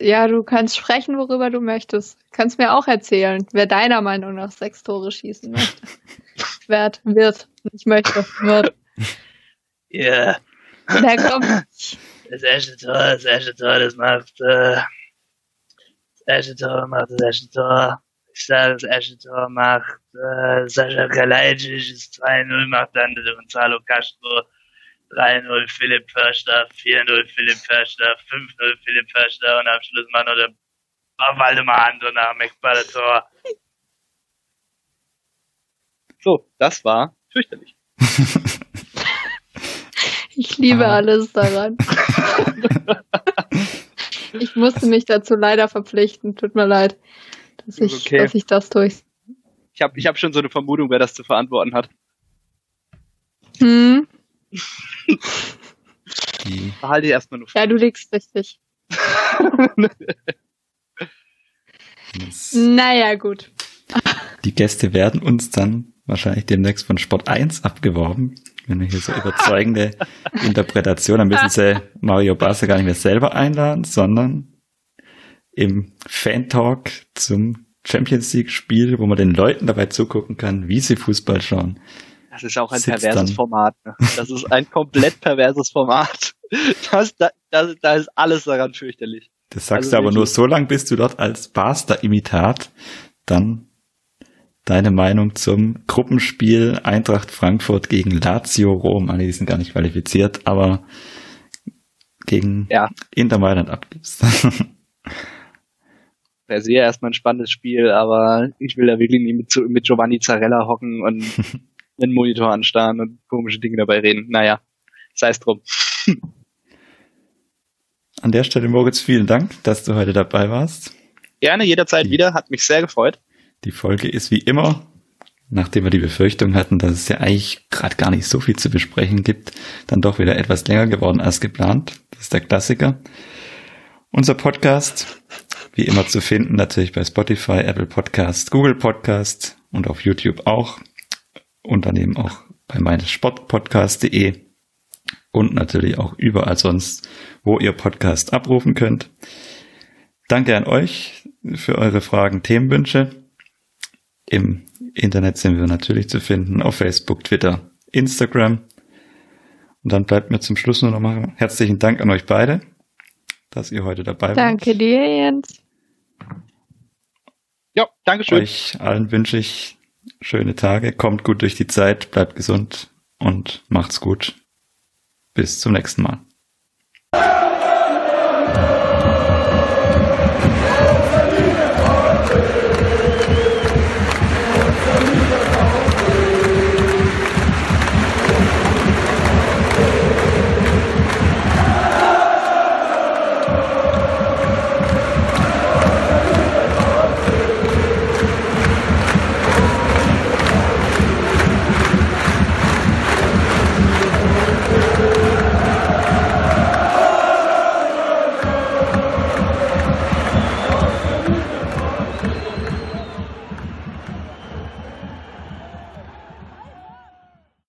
[SPEAKER 2] Ja, du kannst sprechen, worüber du möchtest. Kannst mir auch erzählen, wer deiner Meinung nach sechs Tore schießen möchte. Wert, wird, nicht möchte, wird.
[SPEAKER 3] Ja.
[SPEAKER 2] Yeah. Der kommt.
[SPEAKER 3] Das erste Tor, das erste Tor, das macht, äh, das erste Tor macht das erste Tor. Ich sage, das erste Tor macht äh, Sascha Kalajdzic, das 2-0 macht dann Gonzalo Castro. 3-0 Philipp Förster, 4-0 Philipp Förster, 5-0 Philipp Förster und am Schluss mal noch der Waldemar Anton nach Tor. So, das war fürchterlich.
[SPEAKER 2] ich liebe ah. alles daran. ich musste mich dazu leider verpflichten. Tut mir leid, dass ich, okay. dass ich das durch.
[SPEAKER 3] Ich habe ich hab schon so eine Vermutung, wer das zu verantworten hat.
[SPEAKER 2] Hm.
[SPEAKER 3] Behalte ich erstmal nur.
[SPEAKER 2] Ja, du liegst richtig. naja, gut.
[SPEAKER 1] Die Gäste werden uns dann wahrscheinlich demnächst von Sport 1 abgeworben. Wenn wir hier so überzeugende Interpretation, dann müssen sie Mario Basler gar nicht mehr selber einladen, sondern im Fan-Talk zum Champions League Spiel, wo man den Leuten dabei zugucken kann, wie sie Fußball schauen,
[SPEAKER 3] das ist auch ein perverses dann. Format. Ne? Das ist ein komplett perverses Format. Das, das, das, da ist alles daran fürchterlich.
[SPEAKER 1] Das sagst also du aber nur so lange, bis du dort als Barster-Imitat dann deine Meinung zum Gruppenspiel Eintracht Frankfurt gegen Lazio Rom, ah, die sind gar nicht qualifiziert, aber gegen ja. Inter Mailand abgibst.
[SPEAKER 3] per se erstmal ein spannendes Spiel, aber ich will da wirklich nicht mit, mit Giovanni Zarella hocken und einen Monitor anstarren und komische Dinge dabei reden. Naja, sei es drum.
[SPEAKER 1] An der Stelle, Moritz, vielen Dank, dass du heute dabei warst.
[SPEAKER 3] Gerne, jederzeit die, wieder. Hat mich sehr gefreut.
[SPEAKER 1] Die Folge ist wie immer, nachdem wir die Befürchtung hatten, dass es ja eigentlich gerade gar nicht so viel zu besprechen gibt, dann doch wieder etwas länger geworden als geplant. Das ist der Klassiker. Unser Podcast, wie immer zu finden, natürlich bei Spotify, Apple Podcast, Google Podcast und auf YouTube auch und dann eben auch bei meinesportpodcast.de und natürlich auch überall sonst, wo ihr Podcast abrufen könnt. Danke an euch für eure Fragen, Themenwünsche. Im Internet sind wir natürlich zu finden auf Facebook, Twitter, Instagram. Und dann bleibt mir zum Schluss nur noch mal herzlichen Dank an euch beide, dass ihr heute dabei
[SPEAKER 2] Danke wart. Danke dir, Jens.
[SPEAKER 3] Ja, Dankeschön.
[SPEAKER 1] Euch allen wünsche ich schöne Tage. Kommt gut durch die Zeit, bleibt gesund und macht's gut. Bis zum nächsten Mal.